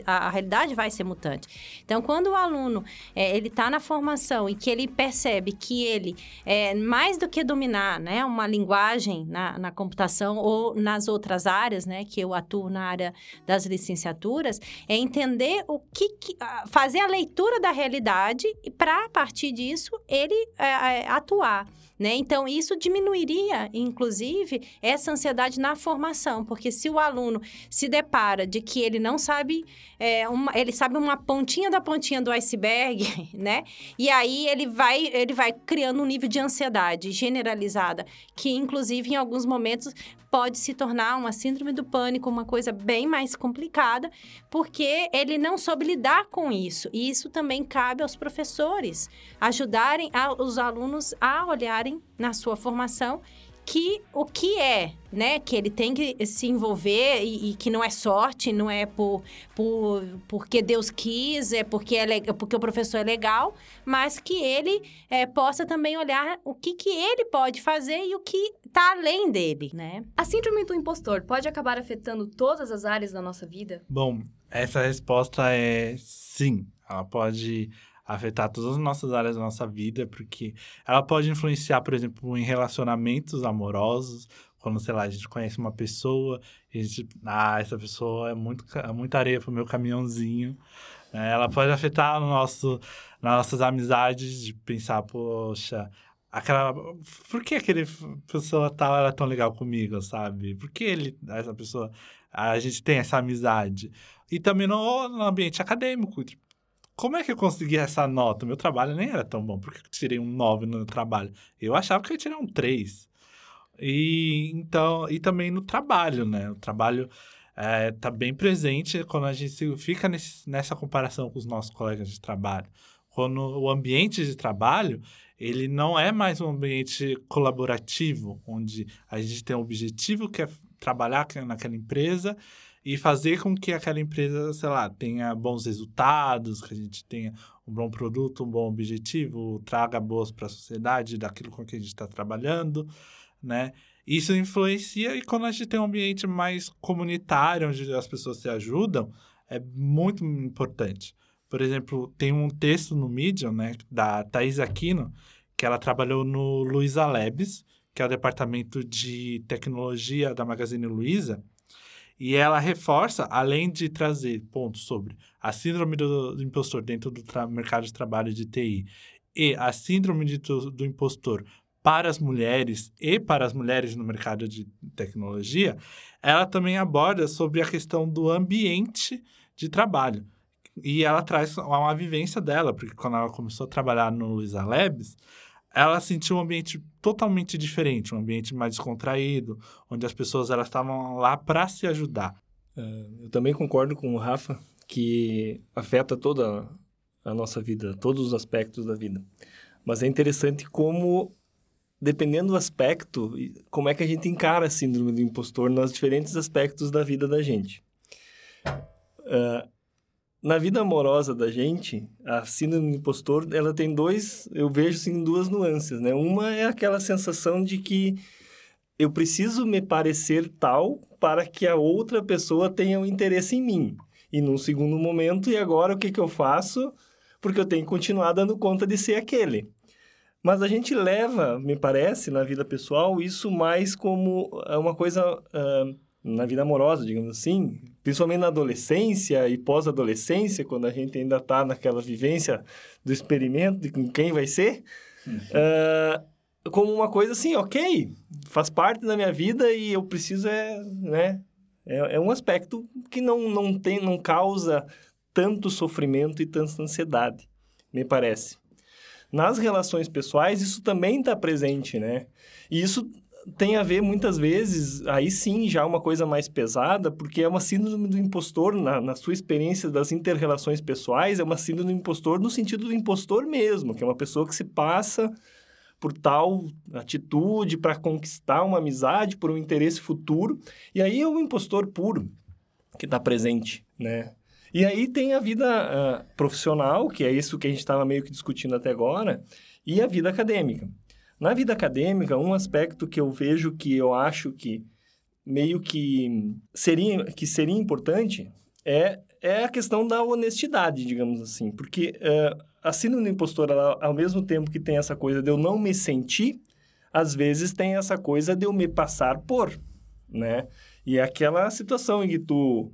a, a realidade vai ser mutante. Então, quando o aluno é, ele está na formação e que ele percebe que ele é mais do que dominar, né, uma linguagem na, na computação ou nas outras áreas, né? Que eu atuo na área das licenciaturas, é entender o que, que fazer a leitura da realidade e para a partir disso ele é, é, atuar. Né? Então, isso diminuiria, inclusive, essa ansiedade na formação, porque se o aluno se depara de que ele não sabe, é, uma, ele sabe uma pontinha da pontinha do iceberg, né? E aí ele vai, ele vai criando um nível de ansiedade generalizada, que, inclusive, em alguns momentos pode se tornar uma síndrome do pânico, uma coisa bem mais complicada, porque ele não soube lidar com isso. E isso também cabe aos professores ajudarem a, os alunos a olharem na sua formação que o que é, né? Que ele tem que se envolver e, e, que não é sorte, não é por, por porque Deus quis, é porque, é porque o professor é legal, mas que ele é, possa também olhar o que, que ele pode fazer e o que está além dele, né? A síndrome do impostor pode acabar afetando todas as áreas da nossa vida? Bom, essa resposta é sim. Ela pode afetar todas as nossas áreas da nossa vida, porque ela pode influenciar, por exemplo, em relacionamentos amorosos, quando, sei lá, a gente conhece uma pessoa e a gente, ah, essa pessoa é muito, é muita areia pro meu caminhãozinho. Né? Ela pode afetar no nosso, nas nossas amizades, de pensar, poxa, aquela. Por que aquele pessoa tal era tão legal comigo, sabe? Por que ele, essa pessoa, a gente tem essa amizade? E também no, no ambiente acadêmico, tipo, como é que eu consegui essa nota? Meu trabalho nem era tão bom. Por que eu tirei um 9 no trabalho? Eu achava que eu ia tirar um 3. E então, e também no trabalho, né? O trabalho é, tá bem presente quando a gente fica nesse, nessa comparação com os nossos colegas de trabalho. Quando o ambiente de trabalho, ele não é mais um ambiente colaborativo, onde a gente tem um objetivo que é trabalhar naquela empresa e fazer com que aquela empresa, sei lá, tenha bons resultados, que a gente tenha um bom produto, um bom objetivo, traga boas para a sociedade daquilo com que a gente está trabalhando, né? Isso influencia e quando a gente tem um ambiente mais comunitário, onde as pessoas se ajudam, é muito importante. Por exemplo, tem um texto no Medium, né, da Thais Aquino, que ela trabalhou no Luiza Labs, que é o departamento de tecnologia da Magazine Luiza, e ela reforça, além de trazer pontos sobre a síndrome do, do impostor dentro do mercado de trabalho de TI e a síndrome de, do, impostor para as mulheres e para as mulheres no mercado de tecnologia, ela também aborda sobre a questão do ambiente de trabalho. E ela traz uma vivência dela, porque quando ela começou a trabalhar no Luiza Labs, ela sentiu um ambiente totalmente diferente, um ambiente mais descontraído, onde as pessoas elas estavam lá para se ajudar. Uh, eu também concordo com o Rafa que afeta toda a nossa vida, todos os aspectos da vida. Mas é interessante como, dependendo do aspecto, como é que a gente encara a síndrome do impostor nos diferentes aspectos da vida da gente. Uh, na vida amorosa da gente, a síndrome do impostor, ela tem dois, eu vejo assim, duas nuances, né? Uma é aquela sensação de que eu preciso me parecer tal para que a outra pessoa tenha um interesse em mim. E num segundo momento, e agora o que, que eu faço? Porque eu tenho que continuar dando conta de ser aquele. Mas a gente leva, me parece, na vida pessoal, isso mais como uma coisa uh, na vida amorosa, digamos assim, principalmente na adolescência e pós-adolescência, quando a gente ainda está naquela vivência do experimento de com quem vai ser, uhum. uh, como uma coisa assim, ok, faz parte da minha vida e eu preciso é, né, é, é um aspecto que não, não tem, não causa tanto sofrimento e tanta ansiedade, me parece. Nas relações pessoais, isso também está presente, né? E isso tem a ver muitas vezes, aí sim, já uma coisa mais pesada, porque é uma síndrome do impostor, na, na sua experiência das interrelações pessoais, é uma síndrome do impostor no sentido do impostor mesmo, que é uma pessoa que se passa por tal atitude para conquistar uma amizade, por um interesse futuro, e aí é o impostor puro que está presente, né? E aí tem a vida uh, profissional, que é isso que a gente estava meio que discutindo até agora, e a vida acadêmica. Na vida acadêmica, um aspecto que eu vejo que eu acho que meio que seria, que seria importante é, é a questão da honestidade, digamos assim. Porque uh, a síndrome do impostor, ela, ao mesmo tempo que tem essa coisa de eu não me sentir, às vezes tem essa coisa de eu me passar por, né? E é aquela situação em que tu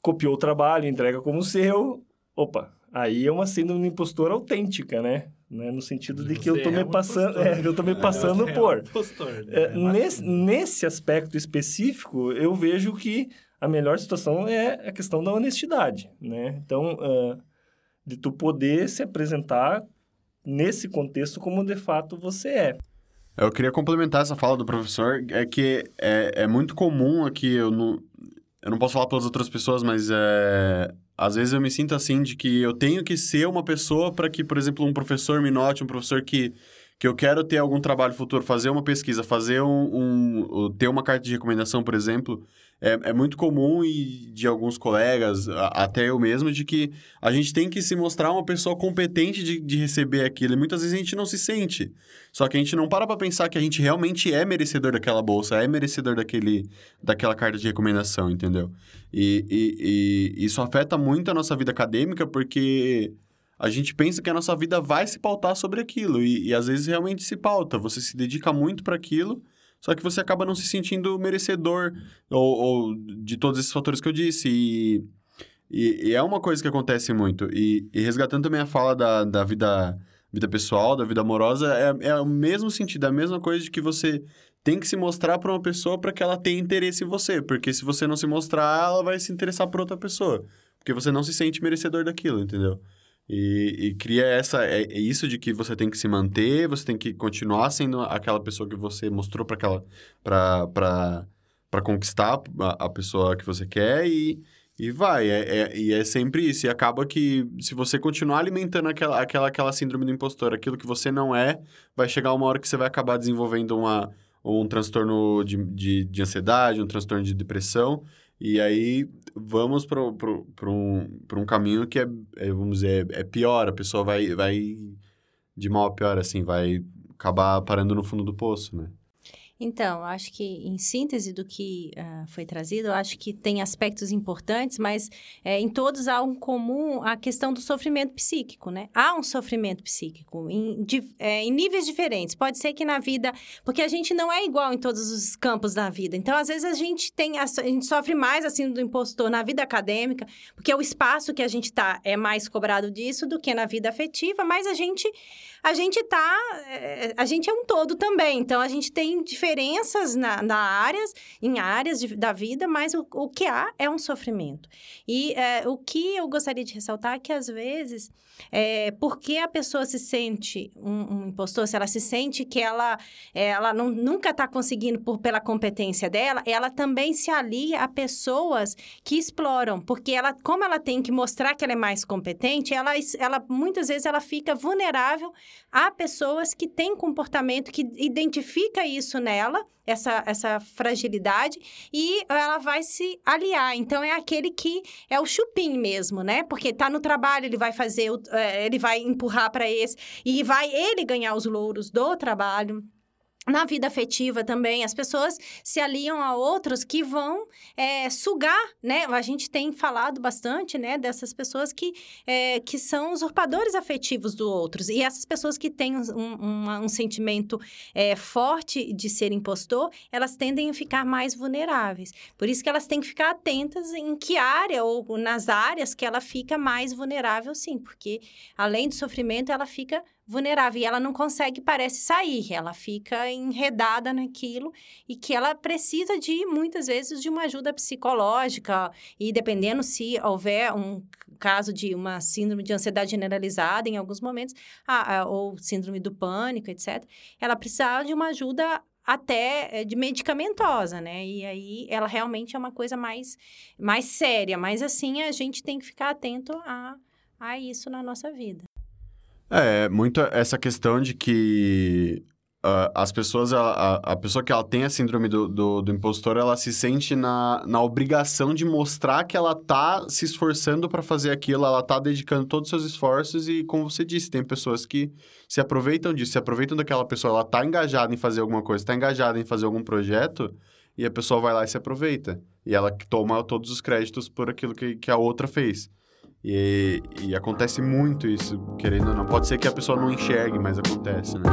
copiou o trabalho, entrega como seu, opa, aí é uma síndrome do impostor autêntica, né? né? No sentido de que eu tô me é passando, é, eu tô me passando por. né? é, nesse, nesse aspecto específico, eu vejo que a melhor situação é a questão da honestidade, né? Então, uh, de tu poder se apresentar nesse contexto como de fato você é. Eu queria complementar essa fala do professor, é que é, é muito comum aqui, eu não, eu não posso falar pelas outras pessoas, mas é, às vezes eu me sinto assim de que eu tenho que ser uma pessoa para que, por exemplo, um professor me note, um professor que, que eu quero ter algum trabalho futuro, fazer uma pesquisa, fazer um, um ter uma carta de recomendação, por exemplo, é, é muito comum e de alguns colegas, até eu mesmo, de que a gente tem que se mostrar uma pessoa competente de, de receber aquilo. E muitas vezes a gente não se sente. Só que a gente não para para pensar que a gente realmente é merecedor daquela bolsa, é merecedor daquele, daquela carta de recomendação, entendeu? E, e, e isso afeta muito a nossa vida acadêmica, porque a gente pensa que a nossa vida vai se pautar sobre aquilo. E, e às vezes realmente se pauta. Você se dedica muito para aquilo só que você acaba não se sentindo merecedor ou, ou de todos esses fatores que eu disse. E, e, e, é uma coisa que acontece muito. E, e resgatando também a fala da, da vida, vida pessoal, da vida amorosa, é, é o mesmo sentido, é a mesma coisa de que você tem que se mostrar para uma pessoa para que ela tenha interesse em você. Porque se você não se mostrar, ela vai se interessar por outra pessoa. Porque você não se sente merecedor daquilo, entendeu? E, e, cria essa é, é, isso de que você tem que se manter, você tem que continuar sendo aquela pessoa que você mostrou para aquela para para conquistar a, a, pessoa que você quer e, e vai. É, é, e é sempre isso. E acaba que se você continuar alimentando aquela, aquela aquela síndrome do impostor, aquilo que você não é, vai chegar uma hora que você vai acabar desenvolvendo uma um transtorno de, de, de ansiedade, um transtorno de depressão e aí vamos para um, um caminho que é, é, vamos dizer, é pior. A pessoa vai, vai de mal a pior, assim, vai acabar parando no fundo do poço, né? Então, acho que em síntese do que uh, foi trazido, acho que tem aspectos importantes, mas é, em todos há um comum a questão do sofrimento psíquico, né? Há um sofrimento psíquico em, de, é, em níveis diferentes. Pode ser que na vida, porque a gente não é igual em todos os campos da vida. Então, às vezes a gente tem, a, a gente sofre mais assim do impostor na vida acadêmica, porque o espaço que a gente está é mais cobrado disso do que na vida afetiva, mas a gente a gente tá, a gente é um todo também. Então a gente tem diferenças na, na áreas, em áreas de, da vida, mas o, o que há é um sofrimento. E é, o que eu gostaria de ressaltar é que, às vezes, é, porque a pessoa se sente um, um impostor, se ela se sente que ela, ela não, nunca está conseguindo por, pela competência dela, ela também se alia a pessoas que exploram, porque ela, como ela tem que mostrar que ela é mais competente, ela, ela muitas vezes ela fica vulnerável a pessoas que têm comportamento que identifica isso nela, essa, essa fragilidade, e ela vai se aliar. Então, é aquele que é o chupim mesmo, né? Porque tá no trabalho, ele vai fazer, é, ele vai empurrar para esse, e vai ele ganhar os louros do trabalho. Na vida afetiva também, as pessoas se aliam a outros que vão é, sugar, né? A gente tem falado bastante, né, dessas pessoas que, é, que são usurpadores afetivos do outros. E essas pessoas que têm um, um, um sentimento é, forte de ser impostor, elas tendem a ficar mais vulneráveis. Por isso que elas têm que ficar atentas em que área ou nas áreas que ela fica mais vulnerável, sim. Porque, além do sofrimento, ela fica vulnerável e ela não consegue, parece, sair. Ela fica enredada naquilo e que ela precisa de, muitas vezes, de uma ajuda psicológica. E dependendo se houver um caso de uma síndrome de ansiedade generalizada em alguns momentos, a, a, ou síndrome do pânico, etc., ela precisa de uma ajuda até eh, de medicamentosa, né? E aí ela realmente é uma coisa mais, mais séria. Mas assim, a gente tem que ficar atento a, a isso na nossa vida. É, muito essa questão de que uh, as pessoas, a, a, pessoa que ela tem a síndrome do, do, do, impostor, ela se sente na, na obrigação de mostrar que ela tá se esforçando para fazer aquilo, ela tá dedicando todos os seus esforços e, como você disse, tem pessoas que se aproveitam disso, se aproveitam daquela pessoa, ela tá engajada em fazer alguma coisa, tá engajada em fazer algum projeto e a pessoa vai lá e se aproveita. E ela toma todos os créditos por aquilo que, que a outra fez. E, e acontece muito isso, querendo ou não. Pode ser que a pessoa não enxergue, mas acontece, né?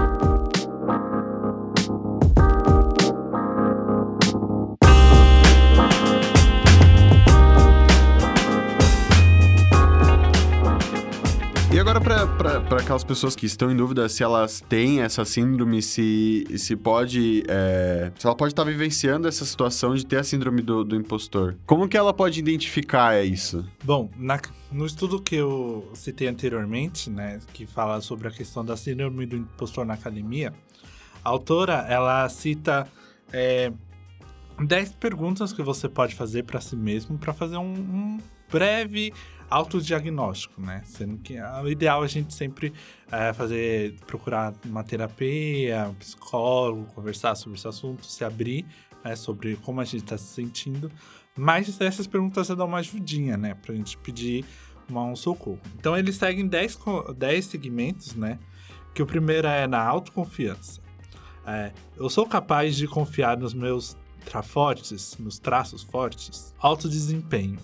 Agora para aquelas pessoas que estão em dúvida se elas têm essa síndrome, se, se pode. É, se ela pode estar tá vivenciando essa situação de ter a síndrome do, do impostor. Como que ela pode identificar isso? Bom, na, no estudo que eu citei anteriormente, né, que fala sobre a questão da síndrome do impostor na academia, a autora ela cita é, 10 perguntas que você pode fazer para si mesmo para fazer um, um breve autodiagnóstico, né? Sendo que o ideal é a gente sempre é, fazer, procurar uma terapia, um psicólogo, conversar sobre esse assunto, se abrir né, sobre como a gente está se sentindo. Mas essas perguntas já dão uma ajudinha, né? Pra gente pedir uma, um socorro. Então eles seguem 10, 10 segmentos, né? Que o primeiro é na autoconfiança. É, eu sou capaz de confiar nos meus trafortes, meus traços fortes. Alto desempenho.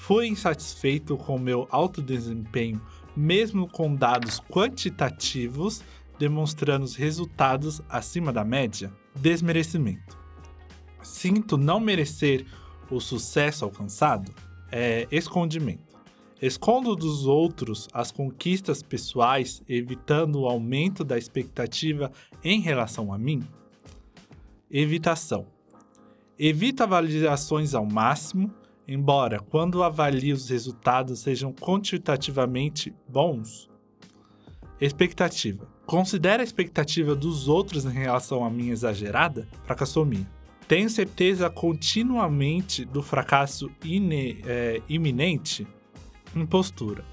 Fui insatisfeito com meu alto desempenho, mesmo com dados quantitativos demonstrando os resultados acima da média? Desmerecimento. Sinto não merecer o sucesso alcançado? É escondimento. Escondo dos outros as conquistas pessoais, evitando o aumento da expectativa em relação a mim? Evitação. Evito avaliações ao máximo, embora quando avalio os resultados sejam quantitativamente bons. Expectativa. Considera a expectativa dos outros em relação a minha exagerada? Fracassomia. Tenho certeza continuamente do fracasso ine, é, iminente? Impostura.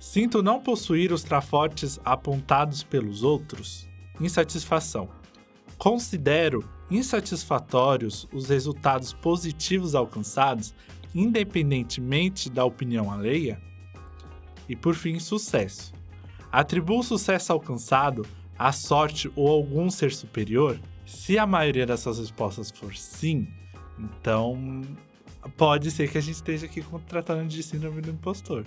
Sinto não possuir os trafortes apontados pelos outros? Insatisfação. Considero insatisfatórios os resultados positivos alcançados independentemente da opinião alheia? E por fim, sucesso. Atribuo o sucesso alcançado à sorte ou algum ser superior? Se a maioria dessas respostas for sim, então pode ser que a gente esteja aqui tratando de síndrome do impostor.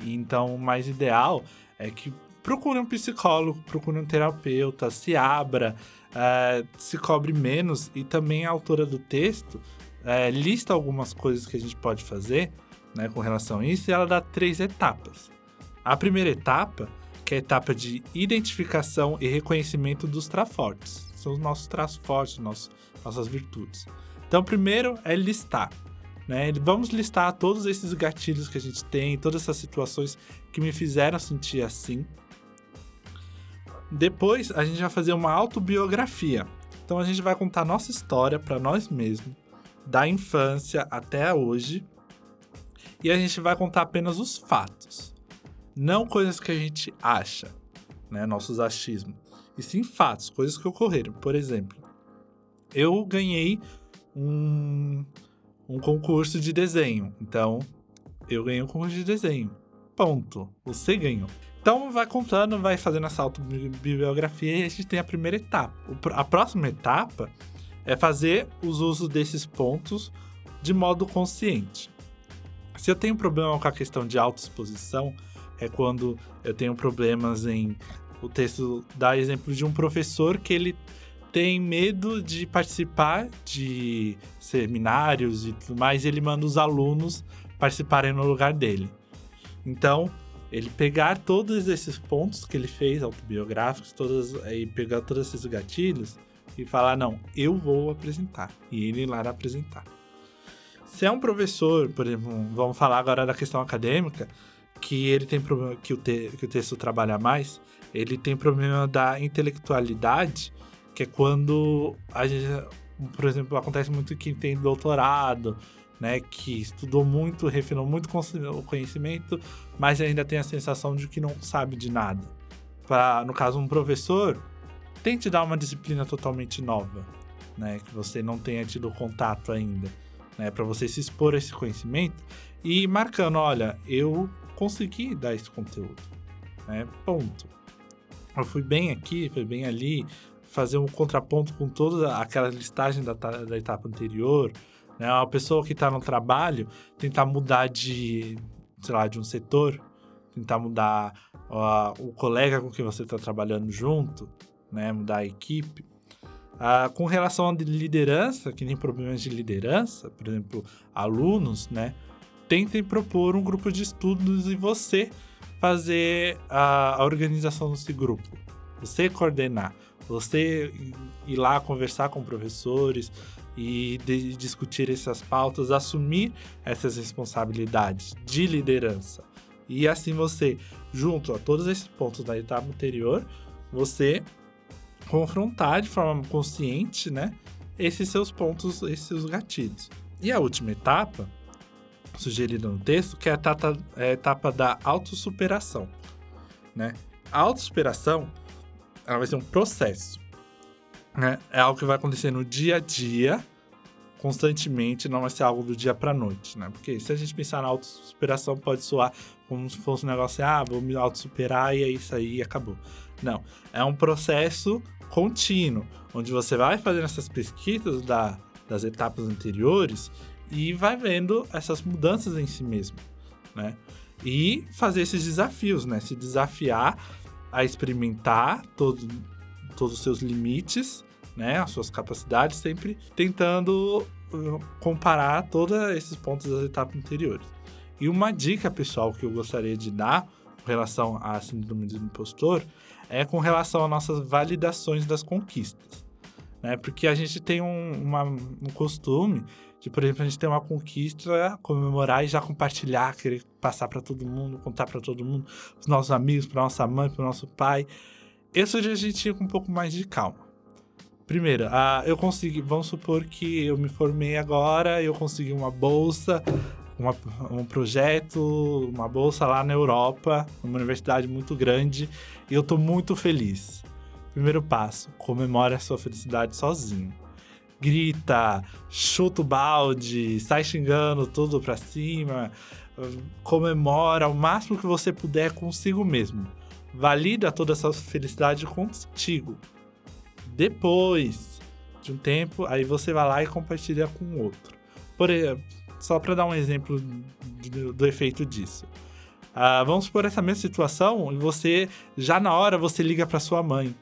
Então, o mais ideal é que procure um psicólogo, procure um terapeuta, se abra, uh, se cobre menos e também a autora do texto é, lista algumas coisas que a gente pode fazer né, com relação a isso e ela dá três etapas. A primeira etapa, que é a etapa de identificação e reconhecimento dos trafortes. são os nossos traços fortes, nossos, nossas virtudes. Então, primeiro é listar. Né? Vamos listar todos esses gatilhos que a gente tem, todas essas situações que me fizeram sentir assim. Depois, a gente vai fazer uma autobiografia. Então, a gente vai contar nossa história para nós mesmos, da infância até hoje. E a gente vai contar apenas os fatos, não coisas que a gente acha, né? nossos achismos. E sim fatos, coisas que ocorreram. Por exemplo, eu ganhei um, um concurso de desenho. Então, eu ganhei um concurso de desenho. Ponto. Você ganhou. Então, vai contando, vai fazendo essa autobiografia e a gente tem a primeira etapa. A próxima etapa é fazer os usos desses pontos de modo consciente. Se eu tenho problema com a questão de autoexposição, é quando eu tenho problemas em. O texto dá exemplo de um professor que ele tem medo de participar de seminários e tudo mais, e ele manda os alunos participarem no lugar dele. Então, ele pegar todos esses pontos que ele fez, autobiográficos, todas, aí pegar todos esses gatilhos e falar: não, eu vou apresentar. E ele ir lá apresentar. Se é um professor, por exemplo, vamos falar agora da questão acadêmica, que ele tem problema, que o, te, que o texto trabalha mais, ele tem problema da intelectualidade que é quando a gente, por exemplo, acontece muito que tem doutorado, né, que estudou muito, refinou muito o conhecimento, mas ainda tem a sensação de que não sabe de nada. Para, no caso, um professor, tente dar uma disciplina totalmente nova, né, que você não tenha tido contato ainda, né, para você se expor a esse conhecimento e marcando, olha, eu consegui dar esse conteúdo, né, ponto. Eu fui bem aqui, fui bem ali, fazer um contraponto com toda aquela listagem da, da etapa anterior, né? Uma pessoa que está no trabalho tentar mudar de, sei lá, de um setor, tentar mudar o colega com quem você está trabalhando junto, né? Mudar a equipe. Uh, com relação à liderança, que tem problemas de liderança, por exemplo, alunos, né? Tentem propor um grupo de estudos e você fazer a, a organização desse grupo. Você coordenar. Você ir lá conversar com professores e de, discutir essas pautas, assumir essas responsabilidades de liderança. E assim você, junto a todos esses pontos da etapa anterior, você confrontar de forma consciente, né, esses seus pontos, esses seus gatilhos. E a última etapa, sugerida no texto, que é a etapa, é a etapa da autossuperação, né? A autossuperação ela vai ser um processo. Né? É algo que vai acontecer no dia a dia, constantemente, não vai ser algo do dia para noite, né? Porque se a gente pensar na autossuperação, pode soar como se fosse um negócio, ah, vou me autossuperar e é isso aí acabou. Não, é um processo contínuo, onde você vai fazendo essas pesquisas da, das etapas anteriores e vai vendo essas mudanças em si mesmo, né? E fazer esses desafios, né? Se desafiar a experimentar todo, todos os seus limites, né, as suas capacidades, sempre tentando uh, comparar todos esses pontos das etapas anteriores. E uma dica, pessoal, que eu gostaria de dar com relação à síndrome do impostor é com relação às nossas validações das conquistas. Né? Porque a gente tem um, uma, um costume de, por exemplo, a gente ter uma conquista, comemorar e já compartilhar, querer passar para todo mundo, contar para todo mundo, os nossos amigos, para nossa mãe, para nosso pai. Esse hoje a gente ia com um pouco mais de calma. Primeiro, uh, eu consegui, vamos supor que eu me formei agora, eu consegui uma bolsa, uma, um projeto, uma bolsa lá na Europa, numa universidade muito grande, e eu tô muito feliz. Primeiro passo, comemore a sua felicidade sozinho grita, chuta o balde, sai xingando tudo pra cima, comemora o máximo que você puder consigo mesmo. Valida toda essa felicidade contigo. Depois de um tempo, aí você vai lá e compartilha com o outro. Por exemplo, só para dar um exemplo do, do efeito disso. Uh, vamos por essa mesma situação e você, já na hora, você liga para sua mãe,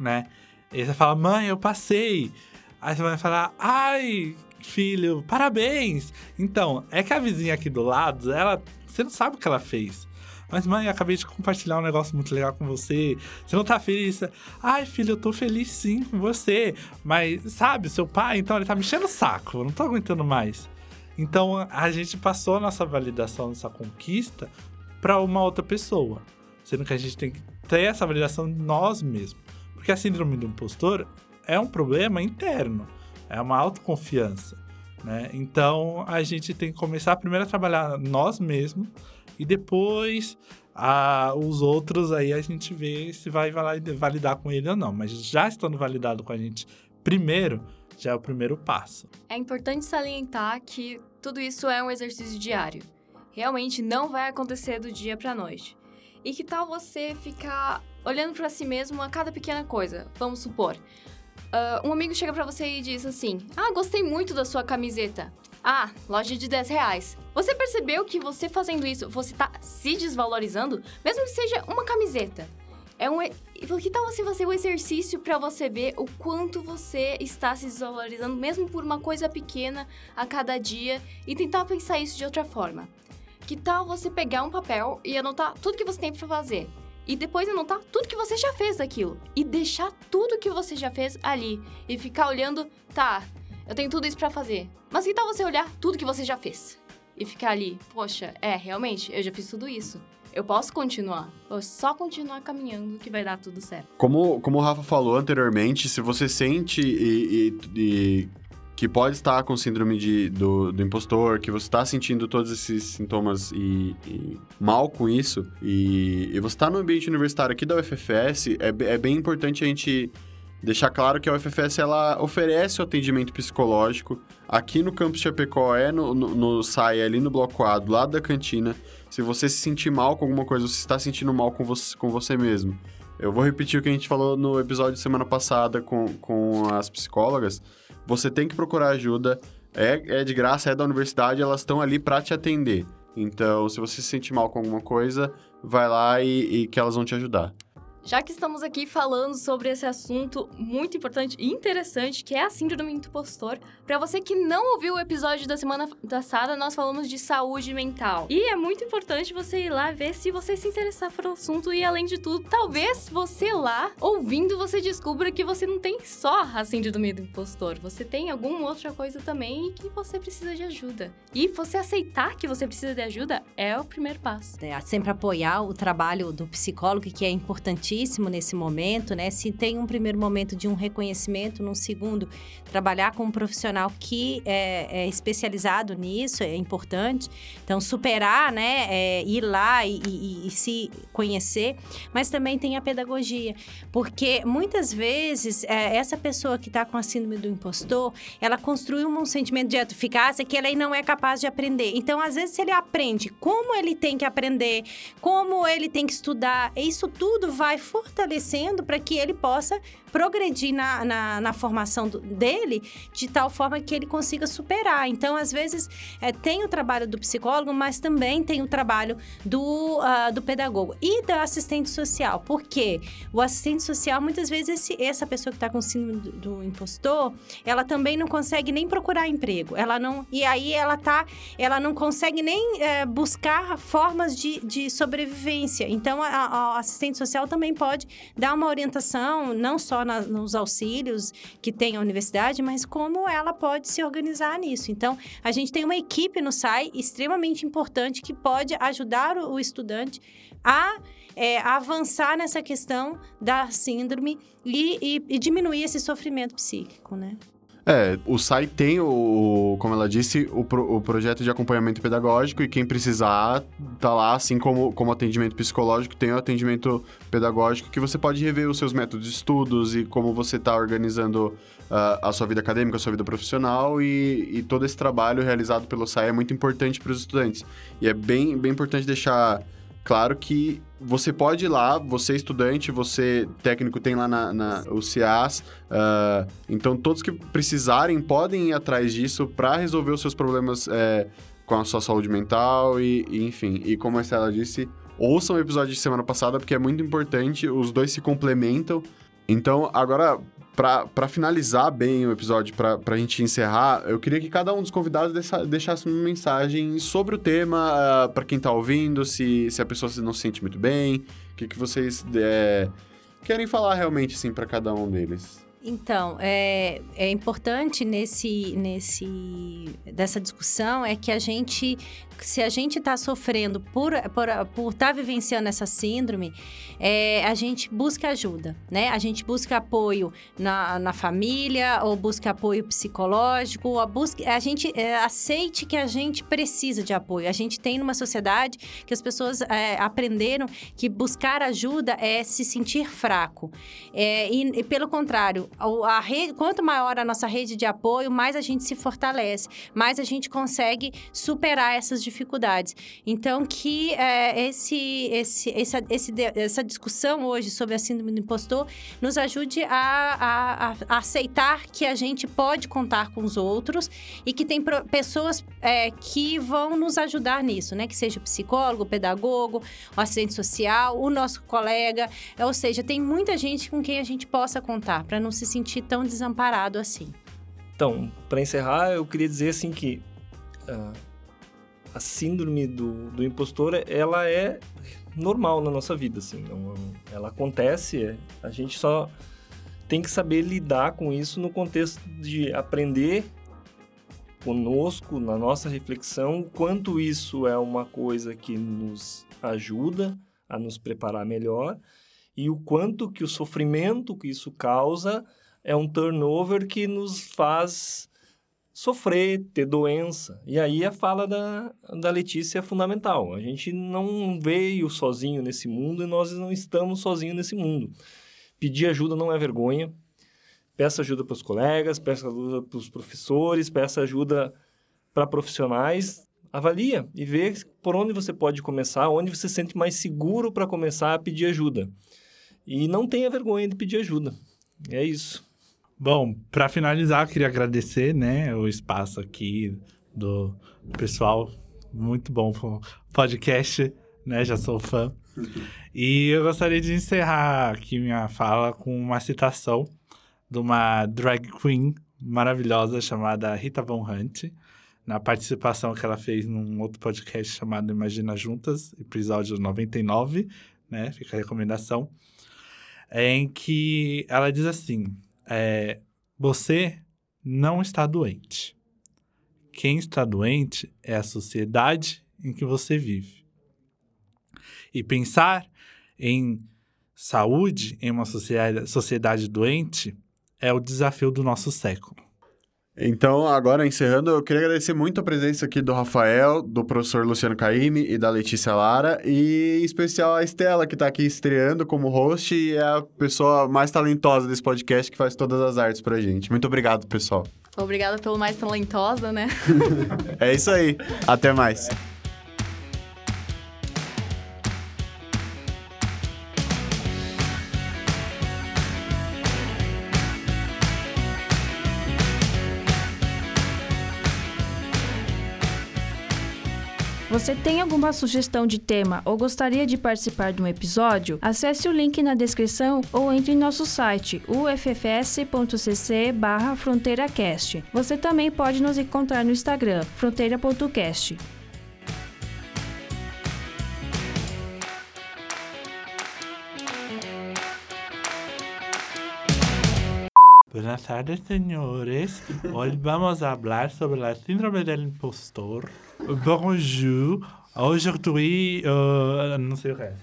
né? E você fala, mãe, eu passei. Aí você vai falar, ai, filho, parabéns! Então, é que a vizinha aqui do lado, ela. Você não sabe o que ela fez. Mas, mãe, acabei de compartilhar um negócio muito legal com você. Você não tá feliz? Ai, filho, eu tô feliz sim com você. Mas, sabe, seu pai, então, ele tá me enchendo o saco. Eu não tô aguentando mais. Então, a gente passou a nossa validação, nossa conquista para uma outra pessoa. Sendo que a gente tem que ter essa validação nós mesmos. Porque a síndrome do impostor é um problema interno. É uma autoconfiança. Né? Então, a gente tem que começar primeiro a trabalhar nós mesmos e depois a, os outros aí a gente vê se vai validar com ele ou não. Mas já estando validado com a gente primeiro, já é o primeiro passo. É importante salientar que tudo isso é um exercício diário. Realmente não vai acontecer do dia para noite. E que tal você ficar olhando para si mesmo a cada pequena coisa? Vamos supor, uh, um amigo chega para você e diz assim: Ah, gostei muito da sua camiseta. Ah, loja de 10 reais. Você percebeu que você fazendo isso, você tá se desvalorizando? Mesmo que seja uma camiseta. É um. Que tal você fazer um exercício para você ver o quanto você está se desvalorizando, mesmo por uma coisa pequena a cada dia, e tentar pensar isso de outra forma? Que tal você pegar um papel e anotar tudo que você tem para fazer? E depois anotar tudo que você já fez daquilo. E deixar tudo que você já fez ali. E ficar olhando, tá, eu tenho tudo isso para fazer. Mas que tal você olhar tudo que você já fez? E ficar ali, poxa, é, realmente, eu já fiz tudo isso. Eu posso continuar. Vou só continuar caminhando que vai dar tudo certo. Como, como o Rafa falou anteriormente, se você sente e, e, e que pode estar com síndrome de, do, do impostor, que você está sentindo todos esses sintomas e, e mal com isso, e, e você está no ambiente universitário aqui da UFFS, é, é bem importante a gente deixar claro que a UFFS ela oferece o atendimento psicológico aqui no campus Chapecó, é no, no, no SAI, ali no bloco A, do lado da cantina. Se você se sentir mal com alguma coisa, você está sentindo mal com você, com você mesmo. Eu vou repetir o que a gente falou no episódio de semana passada com, com as psicólogas. Você tem que procurar ajuda, é, é de graça, é da universidade, elas estão ali para te atender. Então, se você se sentir mal com alguma coisa, vai lá e, e que elas vão te ajudar. Já que estamos aqui falando sobre esse assunto muito importante e interessante, que é a síndrome do impostor, para você que não ouviu o episódio da semana passada, nós falamos de saúde mental. E é muito importante você ir lá ver se você se interessar pelo assunto e além de tudo, talvez você lá ouvindo você descubra que você não tem só a síndrome do impostor, você tem alguma outra coisa também e que você precisa de ajuda. E você aceitar que você precisa de ajuda é o primeiro passo. É sempre apoiar o trabalho do psicólogo, que é importante importantíssimo nesse momento, né? Se tem um primeiro momento de um reconhecimento, num segundo, trabalhar com um profissional que é, é especializado nisso é importante. Então, superar, né? É, ir lá e, e, e se conhecer, mas também tem a pedagogia, porque muitas vezes é, essa pessoa que está com a síndrome do impostor, ela construiu um sentimento de eficácia que ela não é capaz de aprender. Então, às vezes, ele aprende como ele tem que aprender, como ele tem que estudar, isso tudo vai fortalecendo para que ele possa progredir na, na, na formação do, dele de tal forma que ele consiga superar. Então, às vezes, é, tem o trabalho do psicólogo, mas também tem o trabalho do, uh, do pedagogo e da assistente social. Porque o assistente social, muitas vezes, esse, essa pessoa que está com síndrome do, do, impostor, ela também não consegue nem procurar emprego. Ela não. E aí ela tá. Ela não consegue nem é, buscar formas de, de sobrevivência. Então, a, a assistente social também pode dar uma orientação, não só na, nos auxílios que tem a universidade, mas como ela pode se organizar nisso. Então, a gente tem uma equipe no SAI extremamente importante que pode ajudar o, o estudante a é, avançar nessa questão da síndrome e, e, e diminuir esse sofrimento psíquico, né? É, o SAI tem o, como ela disse, o, pro, o projeto de acompanhamento pedagógico e quem precisar tá lá, assim como, como atendimento psicológico, tem o atendimento pedagógico que você pode rever os seus métodos de estudos e como você está organizando uh, a sua vida acadêmica, a sua vida profissional e, e todo esse trabalho realizado pelo SAI é muito importante para os estudantes. E é bem, bem importante deixar Claro que você pode ir lá, você estudante, você técnico tem lá na, na o CIAS, uh, ah, então todos que precisarem podem ir atrás disso para resolver os seus problemas é, com a sua saúde mental e, e, enfim. E como a Estela disse, ouçam o episódio de semana passada porque é muito importante, os dois se complementam. Então, agora pra finalizar bem o episódio, pra, pra gente encerrar, eu queria que cada um dos convidados deixa- deixasse uma mensagem sobre o tema, ah, pra quem tá ouvindo, se, se a pessoa não se sente muito bem, o que, que vocês é, querem falar realmente, assim, pra cada um deles. Então, é, é importante nesse, nesse dessa discussão é que a gente, se a gente está sofrendo por por por estar vivenciando essa síndrome, é, a gente busca ajuda, né? A gente busca apoio na, na família ou busca apoio psicológico, ou a, busca, a gente é, aceite que a gente precisa de apoio. A gente tem numa sociedade que as pessoas é, aprenderam que buscar ajuda é se sentir fraco. É, e, e, pelo contrário, a, rede, quanto maior a nossa rede de apoio, mais a gente se fortalece, mais a gente consegue superar essas dificuldades. Então, que é, esse, esse, essa, esse, essa discussão hoje sobre a síndrome do impostor nos ajude a, a, a aceitar que a gente pode contar com os outros e que tem pro, pessoas é, que vão nos ajudar nisso, né? Que seja psicólogo, pedagogo, o assistente social, o nosso colega. Ou seja, tem muita gente com quem a gente possa contar para não se sentir tão desamparado assim. Então, para encerrar, eu queria dizer assim que uh, a síndrome do, do impostor, ela é normal na nossa vida, assim. Não, ela acontece, é, a gente só tem que saber lidar com isso no contexto de aprender conosco, na nossa reflexão, quanto isso é uma coisa que nos ajuda a nos preparar melhor e o quanto que o sofrimento que isso causa é um turnover que nos faz sofrer, ter doença. E aí a fala da, da Letícia é fundamental. A gente não veio sozinho nesse mundo e nós não estamos sozinhos nesse mundo. Pedir ajuda não é vergonha. Peça ajuda para os colegas, peça ajuda para os professores, peça ajuda para profissionais. Avalia e vê por onde você pode começar, onde você se sente mais seguro para começar a pedir ajuda. E não tenha vergonha de pedir ajuda. É isso. Bom, para finalizar, queria agradecer, né, o espaço aqui do pessoal. Muito bom o podcast, né? Já sou fã. E eu gostaria de encerrar aqui minha fala com uma citação de uma drag queen maravilhosa chamada Rita Von Hunt, na participação que ela fez num outro podcast chamado Imagina Juntas, episódio 99, né? Fica a recomendação. Em que ela diz assim: é, você não está doente. Quem está doente é a sociedade em que você vive. E pensar em saúde em uma sociedade, sociedade doente é o desafio do nosso século. Então, agora encerrando, eu queria agradecer muito a presença aqui do Rafael, do professor Luciano Caime e da Letícia Lara, e em especial a Estela, que está aqui estreando como host e é a pessoa mais talentosa desse podcast que faz todas as artes pra gente. Muito obrigado, pessoal. Obrigada pelo mais talentosa, né? é isso aí. Até mais. Você tem alguma sugestão de tema ou gostaria de participar de um episódio? Acesse o link na descrição ou entre em nosso site uffs.cc/fronteiracast. Você também pode nos encontrar no Instagram fronteira.cast. Buenas tardes, señores. Hoy vamos a hablar sobre la síndrome del impostor. Bonjour. Aujourd'hui, euh, non, c'est vrai.